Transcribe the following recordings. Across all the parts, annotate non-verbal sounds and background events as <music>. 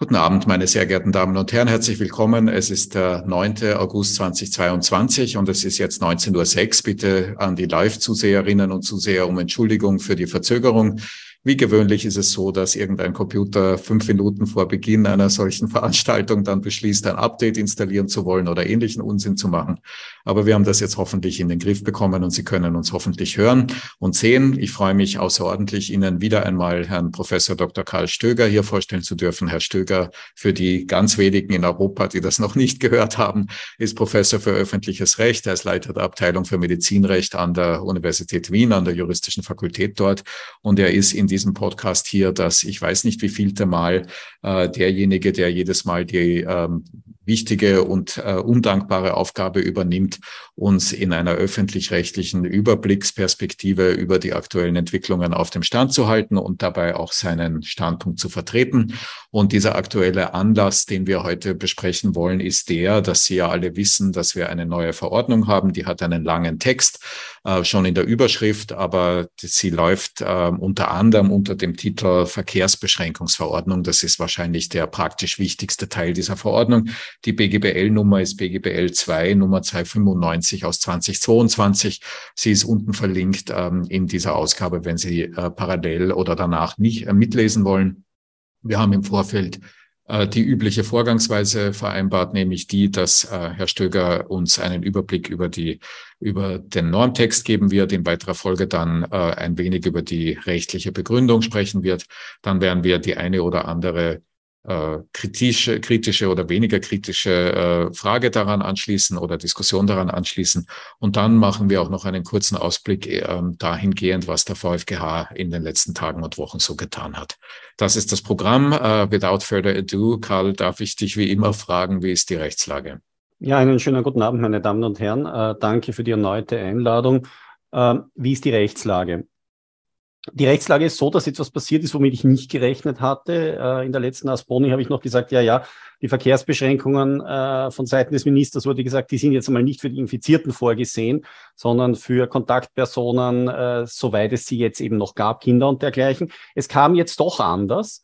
Guten Abend, meine sehr geehrten Damen und Herren. Herzlich willkommen. Es ist der 9. August 2022 und es ist jetzt 19.06 Uhr. Bitte an die Live-Zuseherinnen und Zuseher um Entschuldigung für die Verzögerung. Wie gewöhnlich ist es so, dass irgendein Computer fünf Minuten vor Beginn einer solchen <laughs> Veranstaltung dann beschließt, ein Update installieren zu wollen oder ähnlichen Unsinn zu machen. Aber wir haben das jetzt hoffentlich in den Griff bekommen und Sie können uns hoffentlich hören und sehen. Ich freue mich außerordentlich, Ihnen wieder einmal Herrn Professor Dr. Karl Stöger hier vorstellen zu dürfen. Herr Stöger, für die ganz wenigen in Europa, die das noch nicht <laughs> gehört haben, ist Professor für öffentliches Recht. Er ist Leiter der Abteilung für Medizinrecht an der Universität Wien, an der juristischen Fakultät dort. Und er ist in diesem Podcast hier, dass ich weiß nicht, wie vielte Mal äh, derjenige, der jedes Mal die ähm, wichtige und äh, undankbare Aufgabe übernimmt, uns in einer öffentlich-rechtlichen Überblicksperspektive über die aktuellen Entwicklungen auf dem Stand zu halten und dabei auch seinen Standpunkt zu vertreten. Und dieser aktuelle Anlass, den wir heute besprechen wollen, ist der, dass Sie ja alle wissen, dass wir eine neue Verordnung haben. Die hat einen langen Text, äh, schon in der Überschrift, aber sie läuft äh, unter anderem unter dem Titel Verkehrsbeschränkungsverordnung. Das ist wahrscheinlich der praktisch wichtigste Teil dieser Verordnung. Die BGBL-Nummer ist BGBL 2, Nummer 295 aus 2022. Sie ist unten verlinkt ähm, in dieser Ausgabe, wenn Sie äh, parallel oder danach nicht äh, mitlesen wollen. Wir haben im Vorfeld die übliche Vorgangsweise vereinbart, nämlich die, dass äh, Herr Stöger uns einen Überblick über die über den Normtext geben wird, in weiterer Folge dann äh, ein wenig über die rechtliche Begründung sprechen wird. Dann werden wir die eine oder andere äh, kritische, kritische oder weniger kritische äh, Frage daran anschließen oder Diskussion daran anschließen. Und dann machen wir auch noch einen kurzen Ausblick äh, dahingehend, was der VfGH in den letzten Tagen und Wochen so getan hat. Das ist das Programm. Uh, without further ado, Karl, darf ich dich wie immer fragen, wie ist die Rechtslage? Ja, einen schönen guten Abend, meine Damen und Herren. Äh, danke für die erneute Einladung. Äh, wie ist die Rechtslage? Die Rechtslage ist so, dass etwas passiert ist, womit ich nicht gerechnet hatte. Äh, in der letzten Asboni habe ich noch gesagt, ja, ja, die Verkehrsbeschränkungen äh, von Seiten des Ministers wurde gesagt, die sind jetzt einmal nicht für die Infizierten vorgesehen, sondern für Kontaktpersonen, äh, soweit es sie jetzt eben noch gab, Kinder und dergleichen. Es kam jetzt doch anders.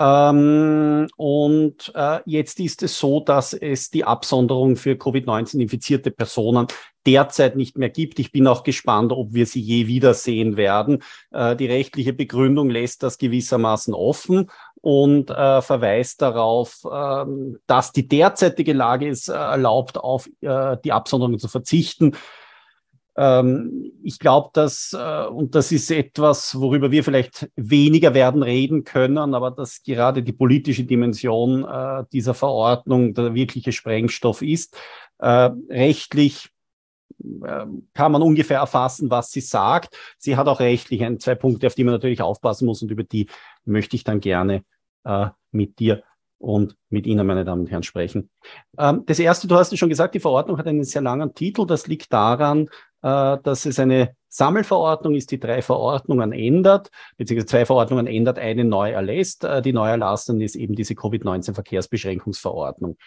Ähm, und äh, jetzt ist es so, dass es die Absonderung für Covid-19 infizierte Personen derzeit nicht mehr gibt. Ich bin auch gespannt, ob wir sie je wiedersehen werden. Äh, die rechtliche Begründung lässt das gewissermaßen offen und äh, verweist darauf, äh, dass die derzeitige Lage es erlaubt, auf äh, die Absonderung zu verzichten. Ähm, ich glaube, dass, äh, und das ist etwas, worüber wir vielleicht weniger werden reden können, aber dass gerade die politische Dimension äh, dieser Verordnung der wirkliche Sprengstoff ist. Äh, rechtlich ähm, kann man ungefähr erfassen, was sie sagt. Sie hat auch rechtlich ein, zwei Punkte, auf die man natürlich aufpassen muss und über die möchte ich dann gerne äh, mit dir und mit Ihnen, meine Damen und Herren, sprechen. Ähm, das erste, du hast es schon gesagt, die Verordnung hat einen sehr langen Titel. Das liegt daran, dass es eine Sammelverordnung ist, die drei Verordnungen ändert, beziehungsweise zwei Verordnungen ändert, eine neu erlässt. Äh, die neu erlassene ist eben diese Covid-19-Verkehrsbeschränkungsverordnung.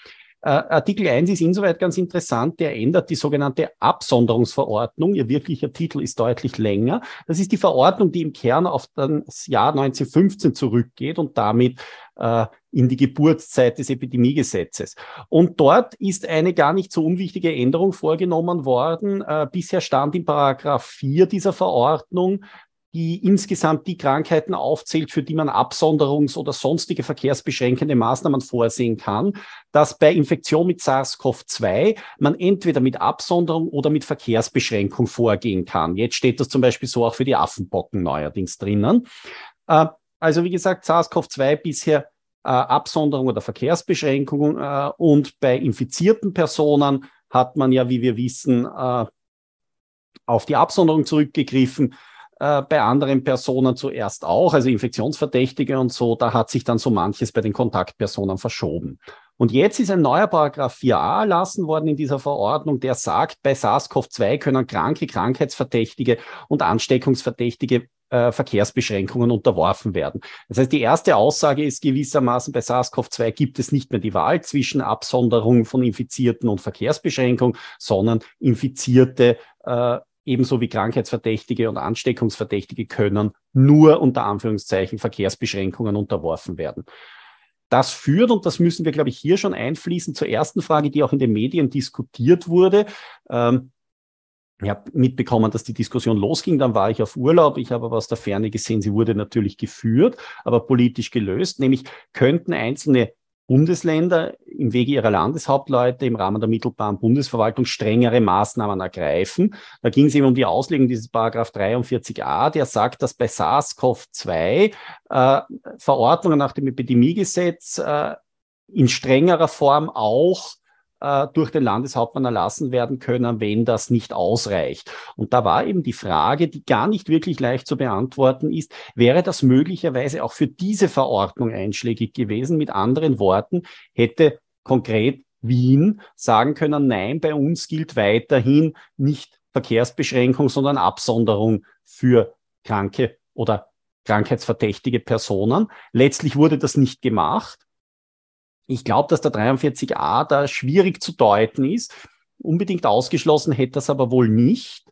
Äh, Artikel 1 ist insoweit ganz interessant, der ändert die sogenannte Absonderungsverordnung. Ihr wirklicher Titel ist deutlich länger. Das ist die Verordnung, die im Kern auf das Jahr 1915 zurückgeht und damit äh, in die Geburtszeit des Epidemiegesetzes. Und dort ist eine gar nicht so unwichtige Änderung vorgenommen worden. Äh, bisher stand in Paragraph 4 dieser Verordnung, die insgesamt die Krankheiten aufzählt, für die man Absonderungs- oder sonstige verkehrsbeschränkende Maßnahmen vorsehen kann, dass bei Infektion mit SARS-CoV-2 man entweder mit Absonderung oder mit Verkehrsbeschränkung vorgehen kann. Jetzt steht das zum Beispiel so auch für die Affenpocken neuerdings drinnen. Äh, also wie gesagt, SARS-CoV-2 bisher äh, Absonderung oder Verkehrsbeschränkung äh, und bei infizierten Personen hat man ja, wie wir wissen, auf die Absonderung zurückgegriffen äh, bei anderen Personen zuerst auch, also Infektionsverdächtige und so, da hat sich dann so manches bei den Kontaktpersonen verschoben. Und jetzt ist ein neuer Paragraph 4a erlassen worden in dieser Verordnung, der sagt, bei SARS-CoV-2 können kranke, krankheitsverdächtige und ansteckungsverdächtige äh, Verkehrsbeschränkungen unterworfen werden. Das heißt, die erste Aussage ist gewissermaßen, bei SARS-CoV-2 gibt es nicht mehr die Wahl zwischen Absonderung von Infizierten und Verkehrsbeschränkung, sondern Infizierte äh, ebenso wie Krankheitsverdächtige und Ansteckungsverdächtige können nur unter Anführungszeichen Verkehrsbeschränkungen unterworfen werden. das führt, und das müssen wir, glaube ich, hier schon einfließen, zur ersten Frage, die auch in den Medien diskutiert wurde. Ähm, ich habe mitbekommen, dass die Diskussion losging, dann war ich auf Urlaub, ich habe aber aus der Ferne gesehen, sie wurde natürlich geführt, aber politisch gelöst, nämlich könnten einzelne Bundesländer im Wege ihrer Landeshauptleute im Rahmen der mittelbaren Bundesverwaltung strengere Maßnahmen ergreifen. Da ging es eben um die Auslegung dieses Paragraph 43a, der sagt, dass bei SARS-CoV-2 äh, Verordnungen nach dem Epidemiegesetz äh, in strengerer Form auch äh, durch den Landeshauptmann erlassen werden können, wenn das nicht ausreicht. Und da war eben die Frage, die gar nicht wirklich leicht zu beantworten ist, wäre das möglicherweise auch für diese Verordnung einschlägig gewesen? Mit anderen Worten, hätte konkret Wien sagen können, nein, bei uns gilt weiterhin nicht Verkehrsbeschränkung, sondern Absonderung für kranke oder krankheitsverdächtige Personen. Letztlich wurde das nicht gemacht. Ich glaube, dass der 43a da schwierig zu deuten ist. Unbedingt ausgeschlossen hätte das aber wohl nicht.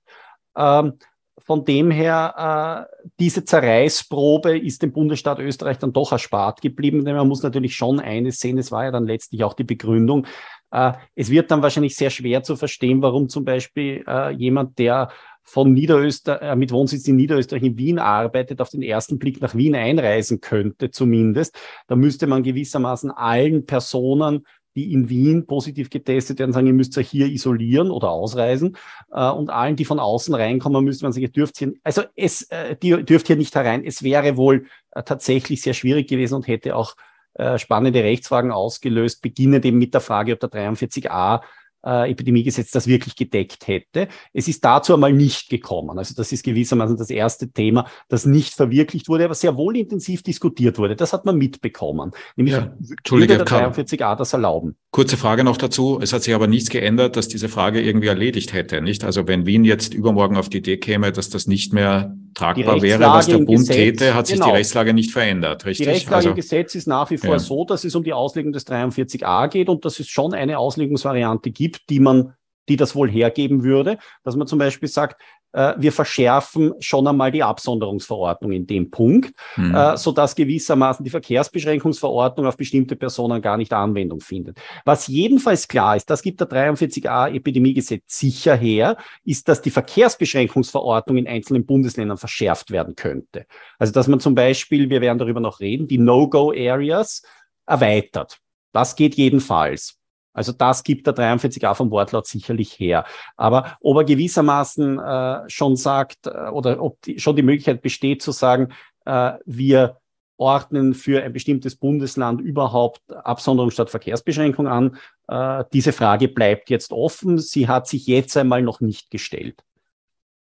Ähm, von dem her, äh, diese Zerreißprobe ist dem Bundesstaat Österreich dann doch erspart geblieben, denn man muss natürlich schon eines sehen, es war ja dann letztlich auch die Begründung. Äh, es wird dann wahrscheinlich sehr schwer zu verstehen, warum zum Beispiel äh, jemand, der von Niederösterreich, äh, mit Wohnsitz in Niederösterreich in Wien arbeitet, auf den ersten Blick nach Wien einreisen könnte zumindest. Da müsste man gewissermaßen allen Personen, die in Wien positiv getestet werden, sagen, ihr müsst euch hier isolieren oder ausreisen. Äh, und allen, die von außen reinkommen, müsste man sagen, ihr dürft hier, also es, dürft hier nicht herein. Es wäre wohl tatsächlich sehr schwierig gewesen und hätte auch äh, spannende Rechtsfragen ausgelöst, beginnend eben mit der Frage, ob der 43a äh, Epidemiegesetz das wirklich gedeckt hätte. Es ist dazu einmal nicht gekommen. Also das ist gewissermaßen das erste Thema, das nicht verwirklicht wurde, aber sehr wohl intensiv diskutiert wurde. Das hat man mitbekommen. Nämlich ja, Entschuldige, der 43a das erlauben. Kurze Frage noch dazu. Es hat sich aber nichts geändert, dass diese Frage irgendwie erledigt hätte, nicht? Also wenn Wien jetzt übermorgen auf die Idee käme, dass das nicht mehr tragbar wäre, was der Bund Gesetz, täte, hat sich genau. die Rechtslage nicht verändert, richtig? Die Rechtslage also, im Gesetz ist nach wie vor ja. so, dass es um die Auslegung des 43a geht und dass es schon eine Auslegungsvariante gibt, die man die das wohl hergeben würde, dass man zum Beispiel sagt, wir verschärfen schon einmal die Absonderungsverordnung in dem Punkt, mhm. äh, sodass gewissermaßen die Verkehrsbeschränkungsverordnung auf bestimmte Personen gar nicht Anwendung findet. Was jedenfalls klar ist, das gibt der 43a Epidemiegesetz sicher her, ist, dass die Verkehrsbeschränkungsverordnung in einzelnen Bundesländern verschärft werden könnte. Also dass man zum Beispiel, wir werden darüber noch reden, die No-Go-Areas erweitert. Das geht jedenfalls. Also das gibt der 43a vom Wortlaut sicherlich her. Aber ob er gewissermaßen äh, schon sagt äh, oder ob die, schon die Möglichkeit besteht zu sagen, äh, wir ordnen für ein bestimmtes Bundesland überhaupt Absonderung statt Verkehrsbeschränkung an, äh, diese Frage bleibt jetzt offen. Sie hat sich jetzt einmal noch nicht gestellt.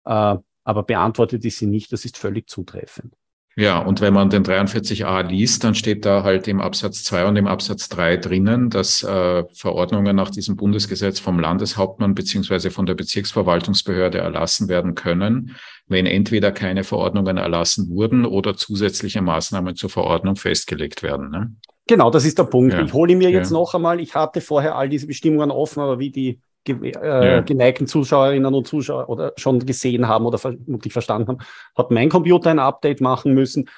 Äh, aber beantwortet ist sie nicht, das ist völlig zutreffend. Ja, und wenn man den 43a liest, dann steht da halt im Absatz 2 und im Absatz 3 drinnen, dass äh, Verordnungen nach diesem Bundesgesetz vom Landeshauptmann beziehungsweise von der Bezirksverwaltungsbehörde erlassen werden können, wenn entweder keine Verordnungen erlassen wurden oder zusätzliche Maßnahmen zur Verordnung festgelegt werden. Ne? Genau, das ist der Punkt. Ja. Ich hole mir jetzt ja. noch einmal, ich hatte vorher all diese Bestimmungen offen, aber wie die äh, ja. geneigten Zuschauerinnen und Zuschauer oder schon gesehen haben oder vermutlich verstanden haben, hat mein Computer ein Update machen müssen.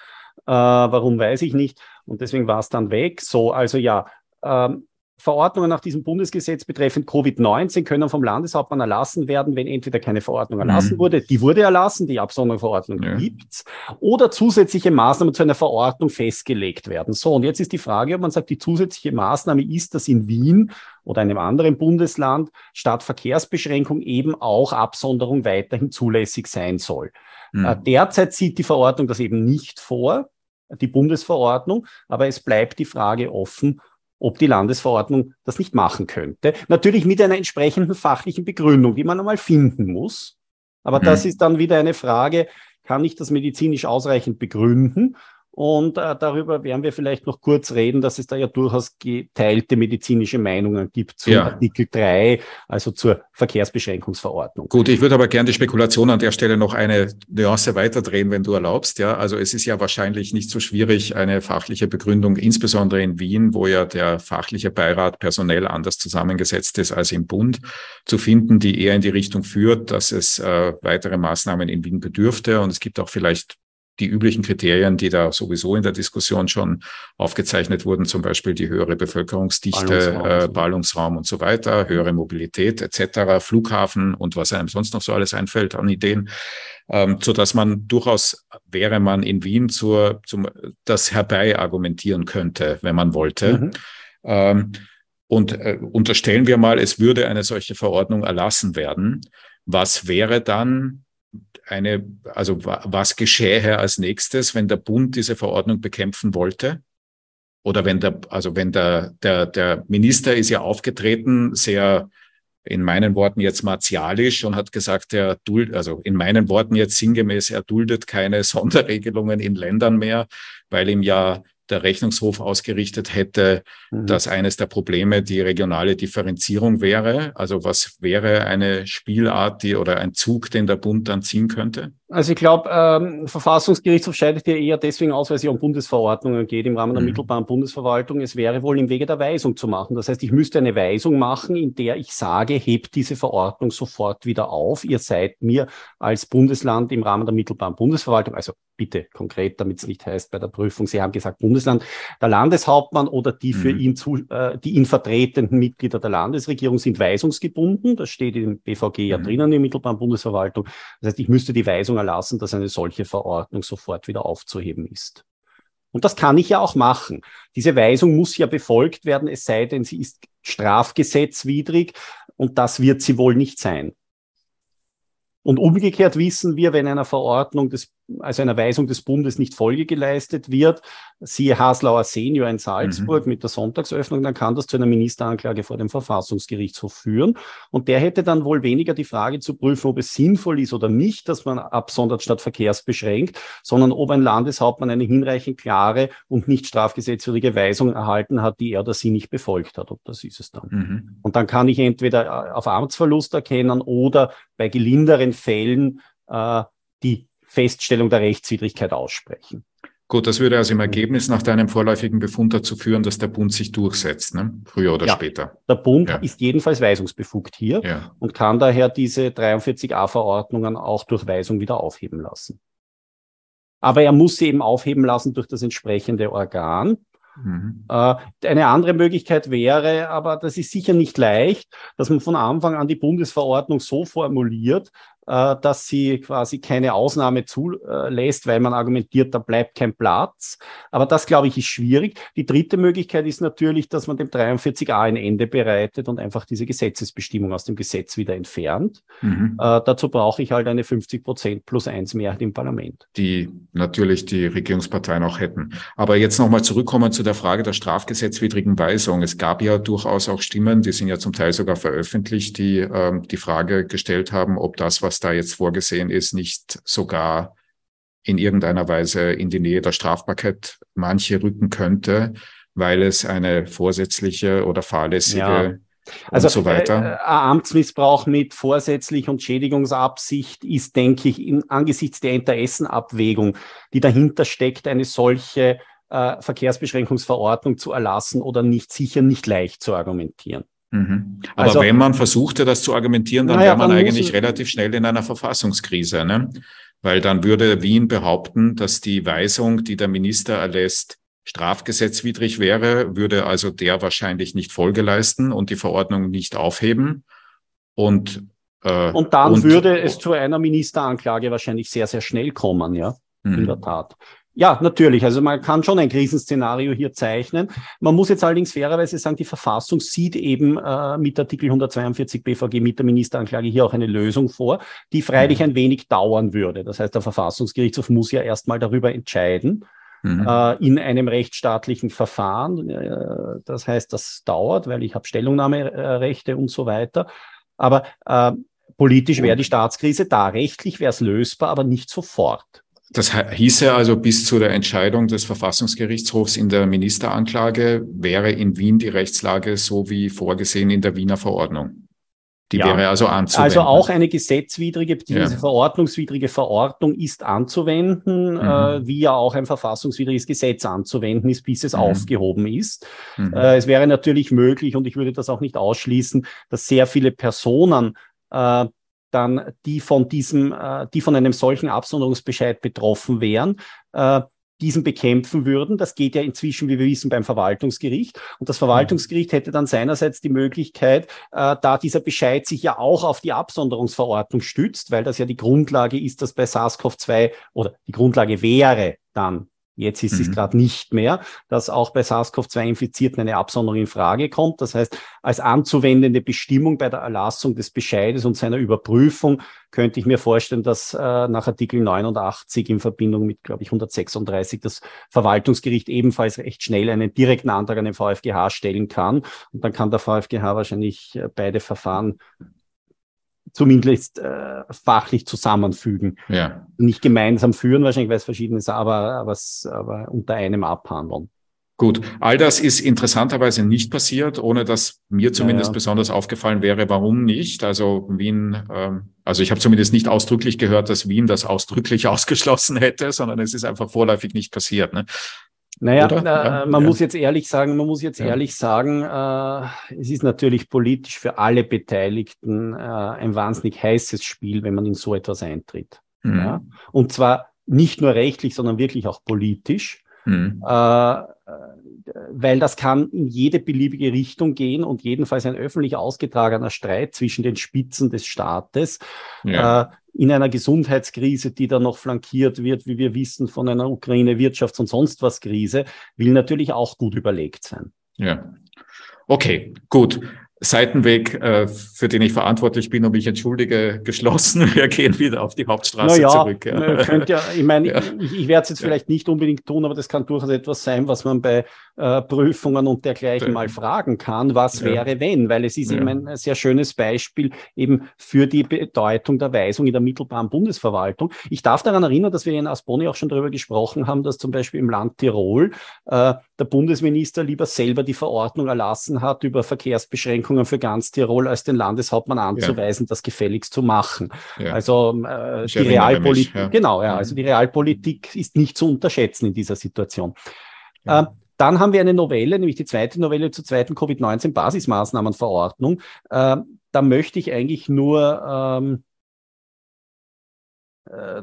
Äh, warum weiß ich nicht. Und deswegen war es dann weg. So, also ja, ähm, Verordnungen nach diesem Bundesgesetz betreffend Covid-19 können vom Landeshauptmann erlassen werden, wenn entweder keine Verordnung erlassen mhm. wurde, die wurde erlassen, die Absonderungsverordnung ja. gibt's, oder zusätzliche Maßnahmen zu einer Verordnung festgelegt werden. So, und jetzt ist die Frage, ob man sagt, die zusätzliche Maßnahme ist, dass in Wien oder einem anderen Bundesland statt Verkehrsbeschränkung eben auch Absonderung weiterhin zulässig sein soll. Mhm. Äh, derzeit sieht die Verordnung das eben nicht vor, die Bundesverordnung, aber es bleibt die Frage offen, ob die Landesverordnung das nicht machen könnte. Natürlich mit einer entsprechenden fachlichen Begründung, die man einmal finden muss. Aber mhm. das ist dann wieder eine Frage, kann ich das medizinisch ausreichend begründen? Und äh, darüber werden wir vielleicht noch kurz reden, dass es da ja durchaus geteilte medizinische Meinungen gibt zu ja. Artikel 3, also zur Verkehrsbeschränkungsverordnung. Gut, ich würde aber gerne die Spekulation an der Stelle noch eine Nuance weiterdrehen, wenn du erlaubst. Ja, also es ist ja wahrscheinlich nicht so schwierig, eine fachliche Begründung, insbesondere in Wien, wo ja der fachliche Beirat personell anders zusammengesetzt ist als im Bund, zu finden, die eher in die Richtung führt, dass es äh, weitere Maßnahmen in Wien bedürfte. Und es gibt auch vielleicht die üblichen Kriterien, die da sowieso in der Diskussion schon aufgezeichnet wurden, zum Beispiel die höhere Bevölkerungsdichte, Ballungsraum, äh, Ballungsraum und so weiter, höhere Mobilität etc., Flughafen und was einem sonst noch so alles einfällt an Ideen, ähm, so dass man durchaus wäre man in Wien zur, zum, das herbei argumentieren könnte, wenn man wollte. Mhm. Ähm, und äh, unterstellen wir mal, es würde eine solche Verordnung erlassen werden. Was wäre dann eine, also was geschähe als nächstes, wenn der Bund diese Verordnung bekämpfen wollte? Oder wenn der, also wenn der, der, der Minister ist ja aufgetreten, sehr in meinen Worten jetzt martialisch und hat gesagt, er duldet, also in meinen Worten jetzt sinngemäß, er duldet keine <laughs> Sonderregelungen in Ländern mehr, weil ihm ja der Rechnungshof ausgerichtet hätte, mhm. dass eines der Probleme die regionale Differenzierung wäre. Also was wäre eine Spielart, die oder ein Zug, den der Bund dann ziehen könnte? Also ich glaube, ähm, Verfassungsgerichtshof scheidet ja eher deswegen aus, weil es ja um Bundesverordnungen geht im Rahmen der mhm. mittelbaren Bundesverwaltung. Es wäre wohl im Wege der Weisung zu machen. Das heißt, ich müsste eine Weisung machen, in der ich sage, hebt diese Verordnung sofort wieder auf. Ihr seid mir als Bundesland im Rahmen der mittelbaren Bundesverwaltung, also bitte konkret, damit es nicht heißt bei der Prüfung, Sie haben gesagt Bundesland, der Landeshauptmann oder die für mhm. ihn zu, äh, die ihn vertretenden Mitglieder der Landesregierung sind weisungsgebunden. Das steht im BVG ja mhm. drinnen, in mittelbaren Bundesverwaltung. Das heißt, ich müsste die Weisung erlassen, dass eine solche Verordnung sofort wieder aufzuheben ist. Und das kann ich ja auch machen. Diese Weisung muss ja befolgt werden, es sei denn, sie ist strafgesetzwidrig und das wird sie wohl nicht sein. Und umgekehrt wissen wir, wenn einer Verordnung des also einer Weisung des Bundes nicht Folge geleistet wird, siehe Haslauer Senior in Salzburg mhm. mit der Sonntagsöffnung, dann kann das zu einer Ministeranklage vor dem Verfassungsgerichtshof führen. Und der hätte dann wohl weniger die Frage zu prüfen, ob es sinnvoll ist oder nicht, dass man absondert statt verkehrsbeschränkt, sondern ob ein Landeshauptmann eine hinreichend klare und nicht strafgesetzwidrige Weisung erhalten hat, die er oder sie nicht befolgt hat. Ob das ist es dann. Mhm. Und dann kann ich entweder auf Amtsverlust erkennen oder bei gelinderen Fällen äh, die Feststellung der Rechtswidrigkeit aussprechen. Gut, das würde also im Ergebnis nach deinem vorläufigen Befund dazu führen, dass der Bund sich durchsetzt, ne? früher oder ja, später. Der Bund ja. ist jedenfalls weisungsbefugt hier ja. und kann daher diese 43a-Verordnungen auch durch Weisung wieder aufheben lassen. Aber er muss sie eben aufheben lassen durch das entsprechende Organ. Mhm. Äh, eine andere Möglichkeit wäre, aber das ist sicher nicht leicht, dass man von Anfang an die Bundesverordnung so formuliert, äh, dass sie quasi keine Ausnahme zulässt, weil man argumentiert, da bleibt kein Platz. Aber das, glaube ich, ist schwierig. Die dritte Möglichkeit ist natürlich, dass man dem 43a ein Ende bereitet und einfach diese Gesetzesbestimmung aus dem Gesetz wieder entfernt. Mhm. Äh, dazu brauche ich halt eine 50 Prozent plus eins Mehrheit im Parlament. Die natürlich die Regierungsparteien auch hätten. Aber jetzt nochmal zurückkommen zu der Frage der strafgesetzwidrigen Weisung. Es gab ja durchaus auch Stimmen, die sind ja zum Teil sogar veröffentlicht, die ähm, die Frage gestellt haben, ob das, was da jetzt vorgesehen ist, nicht sogar in irgendeiner Weise in die Nähe der Strafbarkeit manche rücken könnte, weil es eine vorsätzliche oder fahrlässige ja. Also, und so weiter. Äh, Amtsmissbrauch mit vorsätzlich und Schädigungsabsicht ist, denke ich, in, angesichts der Interessenabwägung, die dahinter steckt, eine solche äh, Verkehrsbeschränkungsverordnung zu erlassen oder nicht, sicher nicht leicht zu argumentieren. Mhm. Aber also, wenn man versuchte, das zu argumentieren, dann naja, wäre man eigentlich relativ schnell in einer Verfassungskrise, ne? Weil dann würde Wien behaupten, dass die Weisung, die der Minister erlässt, strafgesetzwidrig wäre, würde also der wahrscheinlich nicht Folge leisten und die Verordnung nicht aufheben. Und, äh, und dann und, würde es zu einer Ministeranklage wahrscheinlich sehr, sehr schnell kommen, ja, in mhm. der Tat. Ja, natürlich. Also man kann schon ein Krisenszenario hier zeichnen. Man muss jetzt allerdings fairerweise sagen, die Verfassung sieht eben äh, mit Artikel 142 BVG mit der Ministeranklage hier auch eine Lösung vor, die freilich mhm. ein wenig dauern würde. Das heißt, der Verfassungsgerichtshof muss ja erstmal darüber entscheiden. Mhm. Äh, in einem rechtsstaatlichen Verfahren. Äh, das heißt, das dauert, weil ich habe Stellungnahmerechte und so weiter. Aber äh, politisch wäre die Staatskrise da. Rechtlich wäre es lösbar, aber nicht sofort. Das hieße also, bis zu der Entscheidung des Verfassungsgerichtshofs in der Ministeranklage wäre in Wien die Rechtslage so wie vorgesehen in der Wiener Verordnung. Die ja. wäre also anzuwenden. Also auch eine gesetzwidrige bzw. Ja. verordnungswidrige Verordnung ist anzuwenden, mhm. äh, wie ja auch ein verfassungswidriges Gesetz anzuwenden ist, bis es mhm. aufgehoben ist. Mhm. Äh, es wäre natürlich möglich, und ich würde das auch nicht ausschließen, dass sehr viele Personen äh, dann die von diesem, äh, die von einem solchen Absonderungsbescheid betroffen wären, äh, diesen bekämpfen würden. Das geht ja inzwischen, wie wir wissen, beim Verwaltungsgericht. Und das Verwaltungsgericht hätte dann seinerseits die Möglichkeit, äh, da dieser Bescheid sich ja auch auf die Absonderungsverordnung stützt, weil das ja die Grundlage ist, dass bei SARS-CoV-2 oder die Grundlage wäre dann Jetzt ist mhm. es gerade nicht mehr, dass auch bei SARS-CoV-2-Infizierten eine Absonderung in Frage kommt. Das heißt, als anzuwendende Bestimmung bei der Erlassung des Bescheides und seiner Überprüfung könnte ich mir vorstellen, dass äh, nach Artikel 89 in Verbindung mit, glaube ich, 136 das Verwaltungsgericht ebenfalls recht schnell einen direkten Antrag an den VfGH stellen kann. Und dann kann der VfGH wahrscheinlich äh, beide Verfahren zumindest äh, fachlich zusammenfügen. Ja. Nicht gemeinsam führen, wahrscheinlich, weil es verschieden ist, aber, aber, aber unter einem abhandeln. Gut, all das ist interessanterweise nicht passiert, ohne dass mir zumindest ja, ja. besonders aufgefallen wäre, warum nicht. Also Wien, ähm, also ich habe zumindest nicht ausdrücklich gehört, dass Wien das ausdrücklich <laughs> ausgeschlossen hätte, sondern es ist einfach vorläufig nicht passiert. Ne? Naja, äh, ja, man ja. muss jetzt ehrlich sagen, man muss jetzt ja. ehrlich sagen, äh, es ist natürlich politisch für alle Beteiligten äh, ein wahnsinnig heißes Spiel, wenn man in so etwas eintritt. Mhm. Ja? Und zwar nicht nur rechtlich, sondern wirklich auch politisch. Mhm. Weil das kann in jede beliebige Richtung gehen und jedenfalls ein öffentlich ausgetragener Streit zwischen den Spitzen des Staates ja. äh, in einer Gesundheitskrise, die dann noch flankiert wird, wie wir wissen, von einer Ukraine-Wirtschafts- und sonst was Krise, will natürlich auch gut überlegt sein. Ja. Okay, gut. Seitenweg, äh, für den ich verantwortlich bin und mich entschuldige, <laughs> geschlossen. Wir gehen wieder auf die Hauptstraße naja, zurück. Ja. Könnt ja, ich meine, ja. ich, ich werde es jetzt ja. vielleicht nicht unbedingt tun, aber das kann durchaus etwas sein, was man bei äh, Prüfungen und dergleichen mal fragen kann. Was wäre, wenn? Weil es ist eben ein sehr schönes Beispiel eben für die Bedeutung der Weisung in der mittelbaren Bundesverwaltung. Ich darf daran erinnern, dass wir in Asboni auch schon darüber gesprochen haben, dass zum Beispiel im Land Tirol äh, der Bundesminister lieber selber die Verordnung erlassen hat über Verkehrsbeschränkungen für ganz Tirol, als den Landeshauptmann anzuweisen, ja. das gefälligst zu machen. Ja. Also äh, die Realpolitik, ja. genau, ja, also die mhm. Realpolitik ist nicht zu unterschätzen in dieser Situation. Äh, dann haben wir eine Novelle, nämlich die zweite Novelle zur zweiten Covid-19-Basismaßnahmenverordnung. Äh, da möchte ich eigentlich nur ähm, äh,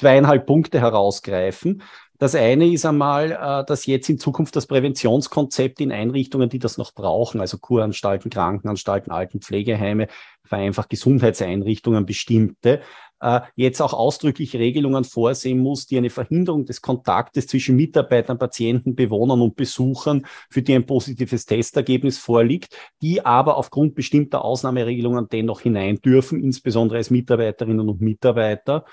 zweieinhalb Punkte herausgreifen. Das eine ist einmal, äh, dass jetzt in Zukunft das Präventionskonzept in Einrichtungen, die das noch brauchen, also Kuranstalten, Krankenanstalten, Altenpflegeheime, vereinfacht Gesundheitseinrichtungen bestimmte, äh, jetzt auch ausdrücklich Regelungen vorsehen muss, die eine Verhinderung des Kontaktes zwischen Mitarbeitern, Patienten, Bewohnern und Besuchern, für die ein positives Testergebnis vorliegt, die aber aufgrund bestimmter Ausnahmeregelungen dennoch hinein dürfen, insbesondere als Mitarbeiterinnen und Mitarbeiter.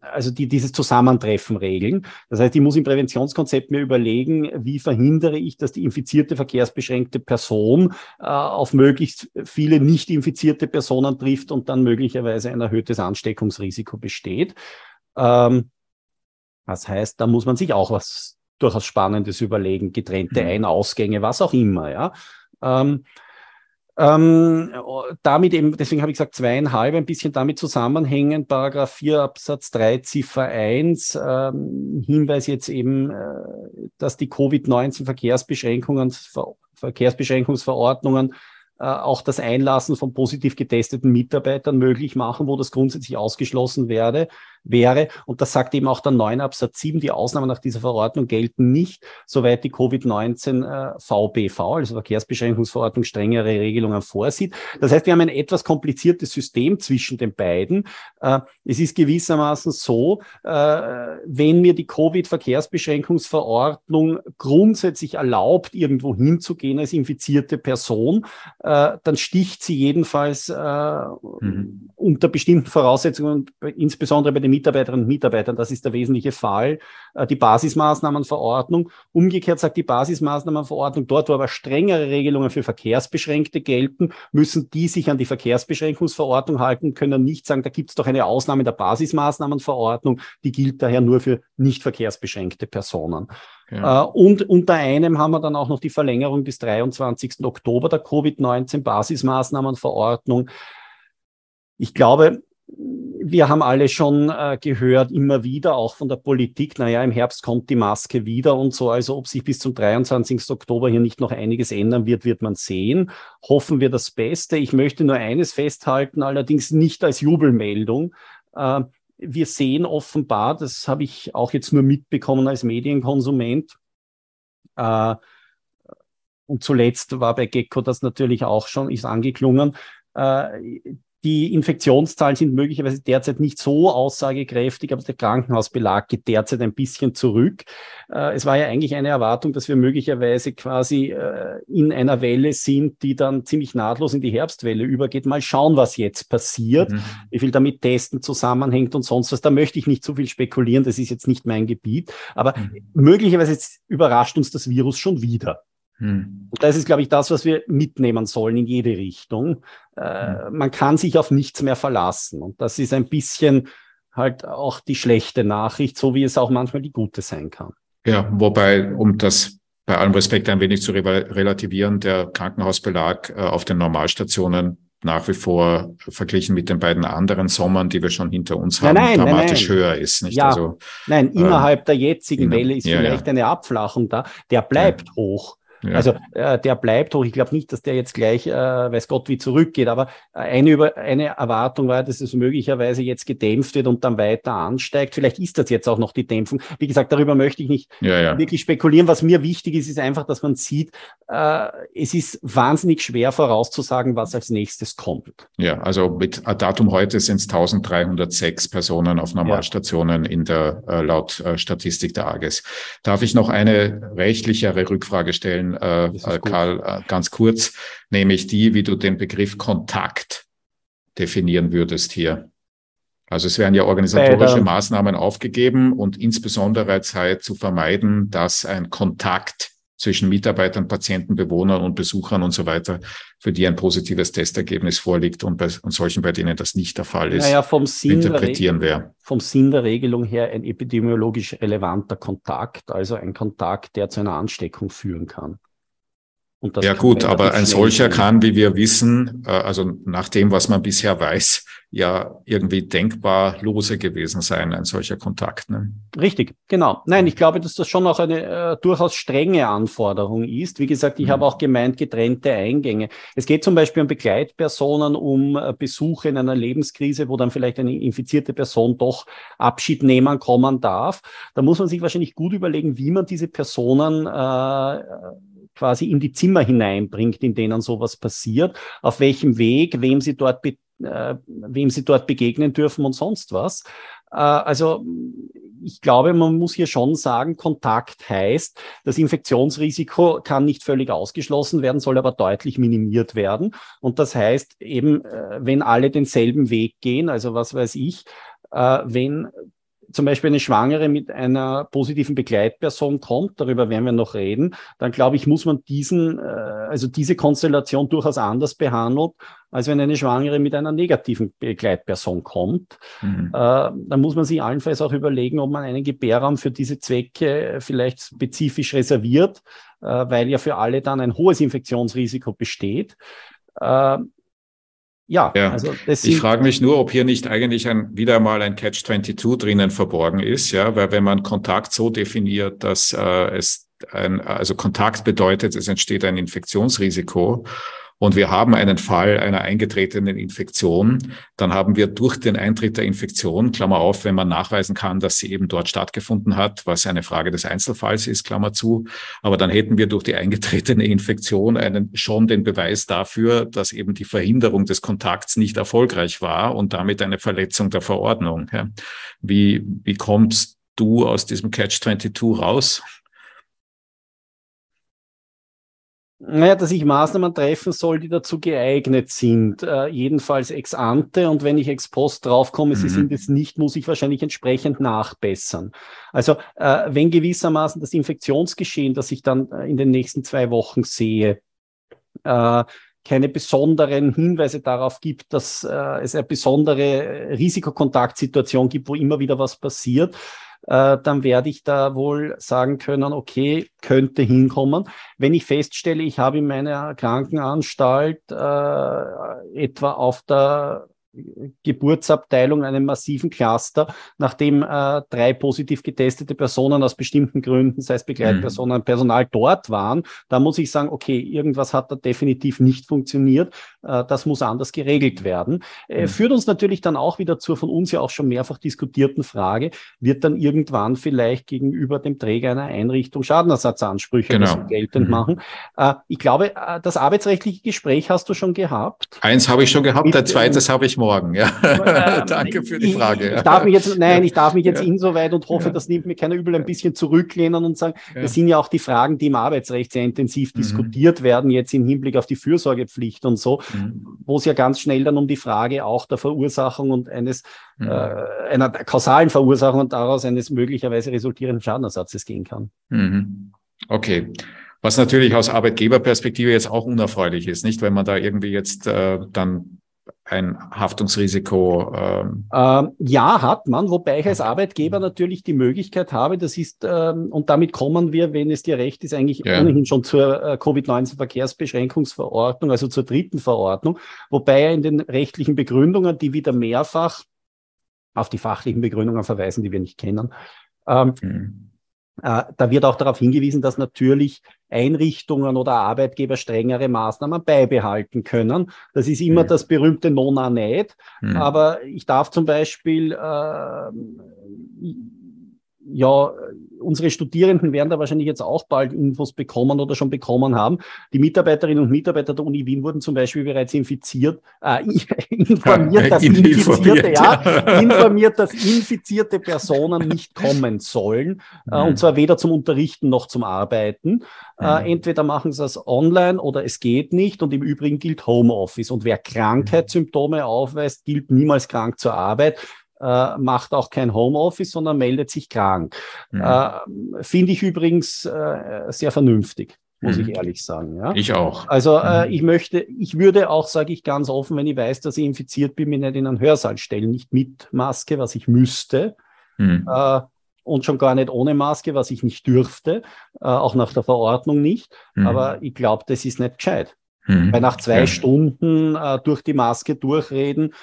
Also die dieses Zusammentreffen regeln. Das heißt, ich muss im Präventionskonzept mir überlegen, wie verhindere ich, dass die infizierte verkehrsbeschränkte Person äh, auf möglichst viele nicht infizierte Personen trifft und dann möglicherweise ein erhöhtes Ansteckungsrisiko besteht. Ähm, das heißt, da muss man sich auch was durchaus Spannendes überlegen, getrennte mhm. Ein-, Ausgänge, was auch immer. Ja. Ähm, ähm, damit eben, deswegen habe ich gesagt, zweieinhalb, ein bisschen damit zusammenhängen, Paragraph 4 Absatz 3 Ziffer 1, ähm, Hinweis jetzt eben, äh, dass die Covid-19 Verkehrsbeschränkungen, Ver Verkehrsbeschränkungsverordnungen äh, auch das Einlassen von positiv getesteten Mitarbeitern möglich machen, wo das grundsätzlich ausgeschlossen werde wäre. Und das sagt eben auch der 9 Absatz 7, die Ausnahmen nach dieser Verordnung gelten nicht, soweit die Covid-19 äh, VBV, also Verkehrsbeschränkungsverordnung, strengere Regelungen vorsieht. Das heißt, wir haben ein etwas kompliziertes System zwischen den beiden. Äh, es ist gewissermaßen so, äh, wenn mir die Covid-Verkehrsbeschränkungsverordnung grundsätzlich erlaubt, irgendwo hinzugehen als infizierte Person, äh, dann sticht sie jedenfalls äh, mhm. unter bestimmten Voraussetzungen, insbesondere bei den Mitarbeiterinnen und Mitarbeitern. Das ist der wesentliche Fall. Äh, die Basismaßnahmenverordnung. Umgekehrt sagt die Basismaßnahmenverordnung, dort, wo aber strengere Regelungen für Verkehrsbeschränkte gelten, müssen die sich an die Verkehrsbeschränkungsverordnung halten, können nicht sagen, da gibt es doch eine Ausnahme der Basismaßnahmenverordnung, die gilt daher nur für nicht verkehrsbeschränkte Personen. Ja. Äh, und unter einem haben wir dann auch noch die Verlängerung bis 23. Oktober der Covid-19 Basismaßnahmenverordnung. Ich glaube, wir haben alle schon äh, gehört, immer wieder, auch von der Politik, naja, im Herbst kommt die Maske wieder und so. Also ob sich bis zum 23. Oktober hier nicht noch einiges ändern wird, wird man sehen. Hoffen wir das Beste. Ich möchte nur eines festhalten, allerdings nicht als Jubelmeldung. Äh, wir sehen offenbar, das habe ich auch jetzt nur mitbekommen als Medienkonsument, äh, und zuletzt war bei Gecko das natürlich auch schon, ist angeklungen, äh, die Infektionszahlen sind möglicherweise derzeit nicht so aussagekräftig, aber der Krankenhausbelag geht derzeit ein bisschen zurück. Äh, es war ja eigentlich eine Erwartung, dass wir möglicherweise quasi äh, in einer Welle sind, die dann ziemlich nahtlos in die Herbstwelle übergeht. Mal schauen, was jetzt passiert, mhm. wie viel damit Testen zusammenhängt und sonst was. Da möchte ich nicht zu viel spekulieren, das ist jetzt nicht mein Gebiet. Aber mhm. möglicherweise überrascht uns das Virus schon wieder. Hm. Das ist, glaube ich, das, was wir mitnehmen sollen in jede Richtung. Äh, hm. Man kann sich auf nichts mehr verlassen. Und das ist ein bisschen halt auch die schlechte Nachricht, so wie es auch manchmal die gute sein kann. Ja, wobei, um das bei allem Respekt ein wenig zu relativieren, der Krankenhausbelag äh, auf den Normalstationen nach wie vor verglichen mit den beiden anderen Sommern, die wir schon hinter uns haben, nein, dramatisch nein, nein. höher ist. Nicht? Ja, also, nein, innerhalb äh, der jetzigen Welle ist ja, vielleicht ja. eine Abflachung da. Der bleibt hoch. Ja. Also äh, der bleibt hoch. Ich glaube nicht, dass der jetzt gleich, äh, weiß Gott, wie zurückgeht. Aber eine, über, eine Erwartung war, dass es möglicherweise jetzt gedämpft wird und dann weiter ansteigt. Vielleicht ist das jetzt auch noch die Dämpfung. Wie gesagt, darüber möchte ich nicht ja, ja. wirklich spekulieren. Was mir wichtig ist, ist einfach, dass man sieht, äh, es ist wahnsinnig schwer vorauszusagen, was als nächstes kommt. Ja, also mit Datum heute sind es 1306 Personen auf Normalstationen in der äh, laut äh, Statistik der AGES. Darf ich noch eine rechtlichere Rückfrage stellen? Äh, äh Karl, äh, ganz kurz, nämlich die, wie du den Begriff Kontakt definieren würdest hier. Also es werden ja organisatorische Maßnahmen aufgegeben und insbesondere Zeit zu vermeiden, dass ein Kontakt zwischen Mitarbeitern, Patienten, Bewohnern und Besuchern und so weiter, für die ein positives Testergebnis vorliegt und bei und solchen, bei denen das nicht der Fall ist, naja, vom Sinn interpretieren wir. Vom Sinn der Regelung her ein epidemiologisch relevanter Kontakt, also ein Kontakt, der zu einer Ansteckung führen kann ja gut, aber ein solcher kann, wie wir wissen, äh, also nach dem, was man bisher weiß, ja irgendwie denkbar lose gewesen sein, ein solcher Kontakt. Ne? Richtig, genau. Nein, ich glaube, dass das schon auch eine äh, durchaus strenge Anforderung ist. Wie gesagt, ich mhm. habe auch gemeint, getrennte Eingänge. Es geht zum Beispiel um Begleitpersonen, um äh, Besuche in einer Lebenskrise, wo dann vielleicht eine infizierte Person doch Abschied nehmen kommen darf. Da muss man sich wahrscheinlich gut überlegen, wie man diese Personen äh, quasi in die Zimmer hineinbringt, in denen sowas passiert, auf welchem Weg, wem sie dort, äh, wem sie dort begegnen dürfen und sonst was. Äh, also ich glaube, man muss hier schon sagen, Kontakt heißt, das Infektionsrisiko kann nicht völlig ausgeschlossen werden, soll aber deutlich minimiert werden. Und das heißt eben, äh, wenn alle denselben Weg gehen, also was weiß ich, äh, wenn zum Beispiel eine Schwangere mit einer positiven Begleitperson kommt, darüber werden wir noch reden, dann glaube ich, muss man diesen, äh, also diese Konstellation durchaus anders behandeln, als wenn eine Schwangere mit einer negativen Begleitperson kommt. Mhm. Äh, dann muss man sich allenfalls auch überlegen, ob man einen Gebärraum für diese Zwecke vielleicht spezifisch reserviert, äh, weil ja für alle dann ein hohes Infektionsrisiko besteht. Ja, ja. also ich frage mich nur, ob hier nicht eigentlich ein, wieder mal ein Catch-22 drinnen verborgen ist, ja, weil wenn man Kontakt so definiert, dass äh, es ein, also Kontakt bedeutet, es entsteht ein Infektionsrisiko und wir haben einen Fall einer eingetretenen Infektion, dann haben wir durch den Eintritt der Infektion, Klammer auf, wenn man nachweisen kann, dass sie eben dort stattgefunden hat, was eine Frage des Einzelfalls ist, Klammer zu, aber dann hätten wir durch die eingetretene Infektion einen, schon den Beweis dafür, dass eben die Verhinderung des Kontakts nicht erfolgreich war und damit eine Verletzung der Verordnung. Wie, wie kommst du aus diesem Catch-22 raus? Naja, dass ich Maßnahmen treffen soll, die dazu geeignet sind, äh, jedenfalls ex ante. Und wenn ich ex post draufkomme, mhm. sie sind es nicht, muss ich wahrscheinlich entsprechend nachbessern. Also äh, wenn gewissermaßen das Infektionsgeschehen, das ich dann äh, in den nächsten zwei Wochen sehe, äh, keine besonderen Hinweise darauf gibt, dass äh, es eine besondere Risikokontaktsituation gibt, wo immer wieder was passiert, äh, dann werde ich da wohl sagen können, okay, könnte hinkommen. Wenn ich feststelle, ich habe in meiner Krankenanstalt äh, etwa auf der Geburtsabteilung, einem massiven Cluster, nachdem äh, drei positiv getestete Personen aus bestimmten Gründen, sei es Begleitpersonen, mhm. Personal dort waren, da muss ich sagen, okay, irgendwas hat da definitiv nicht funktioniert. Äh, das muss anders geregelt werden. Äh, mhm. Führt uns natürlich dann auch wieder zur von uns ja auch schon mehrfach diskutierten Frage, wird dann irgendwann vielleicht gegenüber dem Träger einer Einrichtung Schadenersatzansprüche genau. geltend mhm. machen? Äh, ich glaube, äh, das arbeitsrechtliche Gespräch hast du schon gehabt. Eins habe ich schon gehabt, Mit, der zweites habe ich morgen. Ja. Ähm, <laughs> Danke für die Frage. Ich, ich, darf mich jetzt, nein, ich darf mich jetzt ja. insoweit und hoffe, ja. das nimmt mir keiner übel ein bisschen zurücklehnen und sagen, ja. das sind ja auch die Fragen, die im Arbeitsrecht sehr intensiv mhm. diskutiert werden, jetzt im Hinblick auf die Fürsorgepflicht und so, mhm. wo es ja ganz schnell dann um die Frage auch der Verursachung und eines mhm. äh, einer kausalen Verursachung und daraus eines möglicherweise resultierenden Schadenersatzes gehen kann. Mhm. Okay. Was natürlich aus Arbeitgeberperspektive jetzt auch unerfreulich ist, nicht? Wenn man da irgendwie jetzt äh, dann ein Haftungsrisiko? Ähm ähm, ja, hat man, wobei ich als Arbeitgeber natürlich die Möglichkeit habe, das ist, ähm, und damit kommen wir, wenn es dir recht ist, eigentlich ja. ohnehin schon zur äh, Covid-19-Verkehrsbeschränkungsverordnung, also zur dritten Verordnung, wobei in den rechtlichen Begründungen, die wieder mehrfach auf die fachlichen Begründungen verweisen, die wir nicht kennen, mhm da wird auch darauf hingewiesen, dass natürlich Einrichtungen oder Arbeitgeber strengere Maßnahmen beibehalten können. Das ist immer mhm. das berühmte Nona Neid. Mhm. Aber ich darf zum Beispiel äh, ja, unsere Studierenden werden da wahrscheinlich jetzt auch bald Infos bekommen oder schon bekommen haben. Die Mitarbeiterinnen und Mitarbeiter der Uni Wien wurden zum Beispiel bereits infiziert, äh, <laughs> informiert, dass infizierte, ja, <laughs> informiert, dass infizierte Personen nicht kommen sollen. Äh, und zwar weder zum Unterrichten noch zum Arbeiten. Äh, entweder machen sie es online oder es geht nicht. Und im Übrigen gilt Homeoffice. Und wer Krankheitssymptome aufweist, gilt niemals krank zur Arbeit äh, macht auch kein Homeoffice, sondern meldet sich krank. Mhm. Äh, Finde ich übrigens äh, sehr vernünftig muss mhm. ich ehrlich sagen. Ja? Ich auch. Also äh, mhm. ich möchte, ich würde auch, sage ich ganz offen, wenn ich weiß, dass ich infiziert bin, mich nicht in einen Hörsaal stellen, nicht mit Maske, was ich müsste. Mhm. Äh, und schon gar nicht ohne Maske, was ich nicht dürfte, äh, auch nach der Verordnung nicht. Mhm. Aber ich glaube, das ist nicht gescheit. Mhm. Weil nach zwei ja. Stunden äh, durch die Maske durchreden,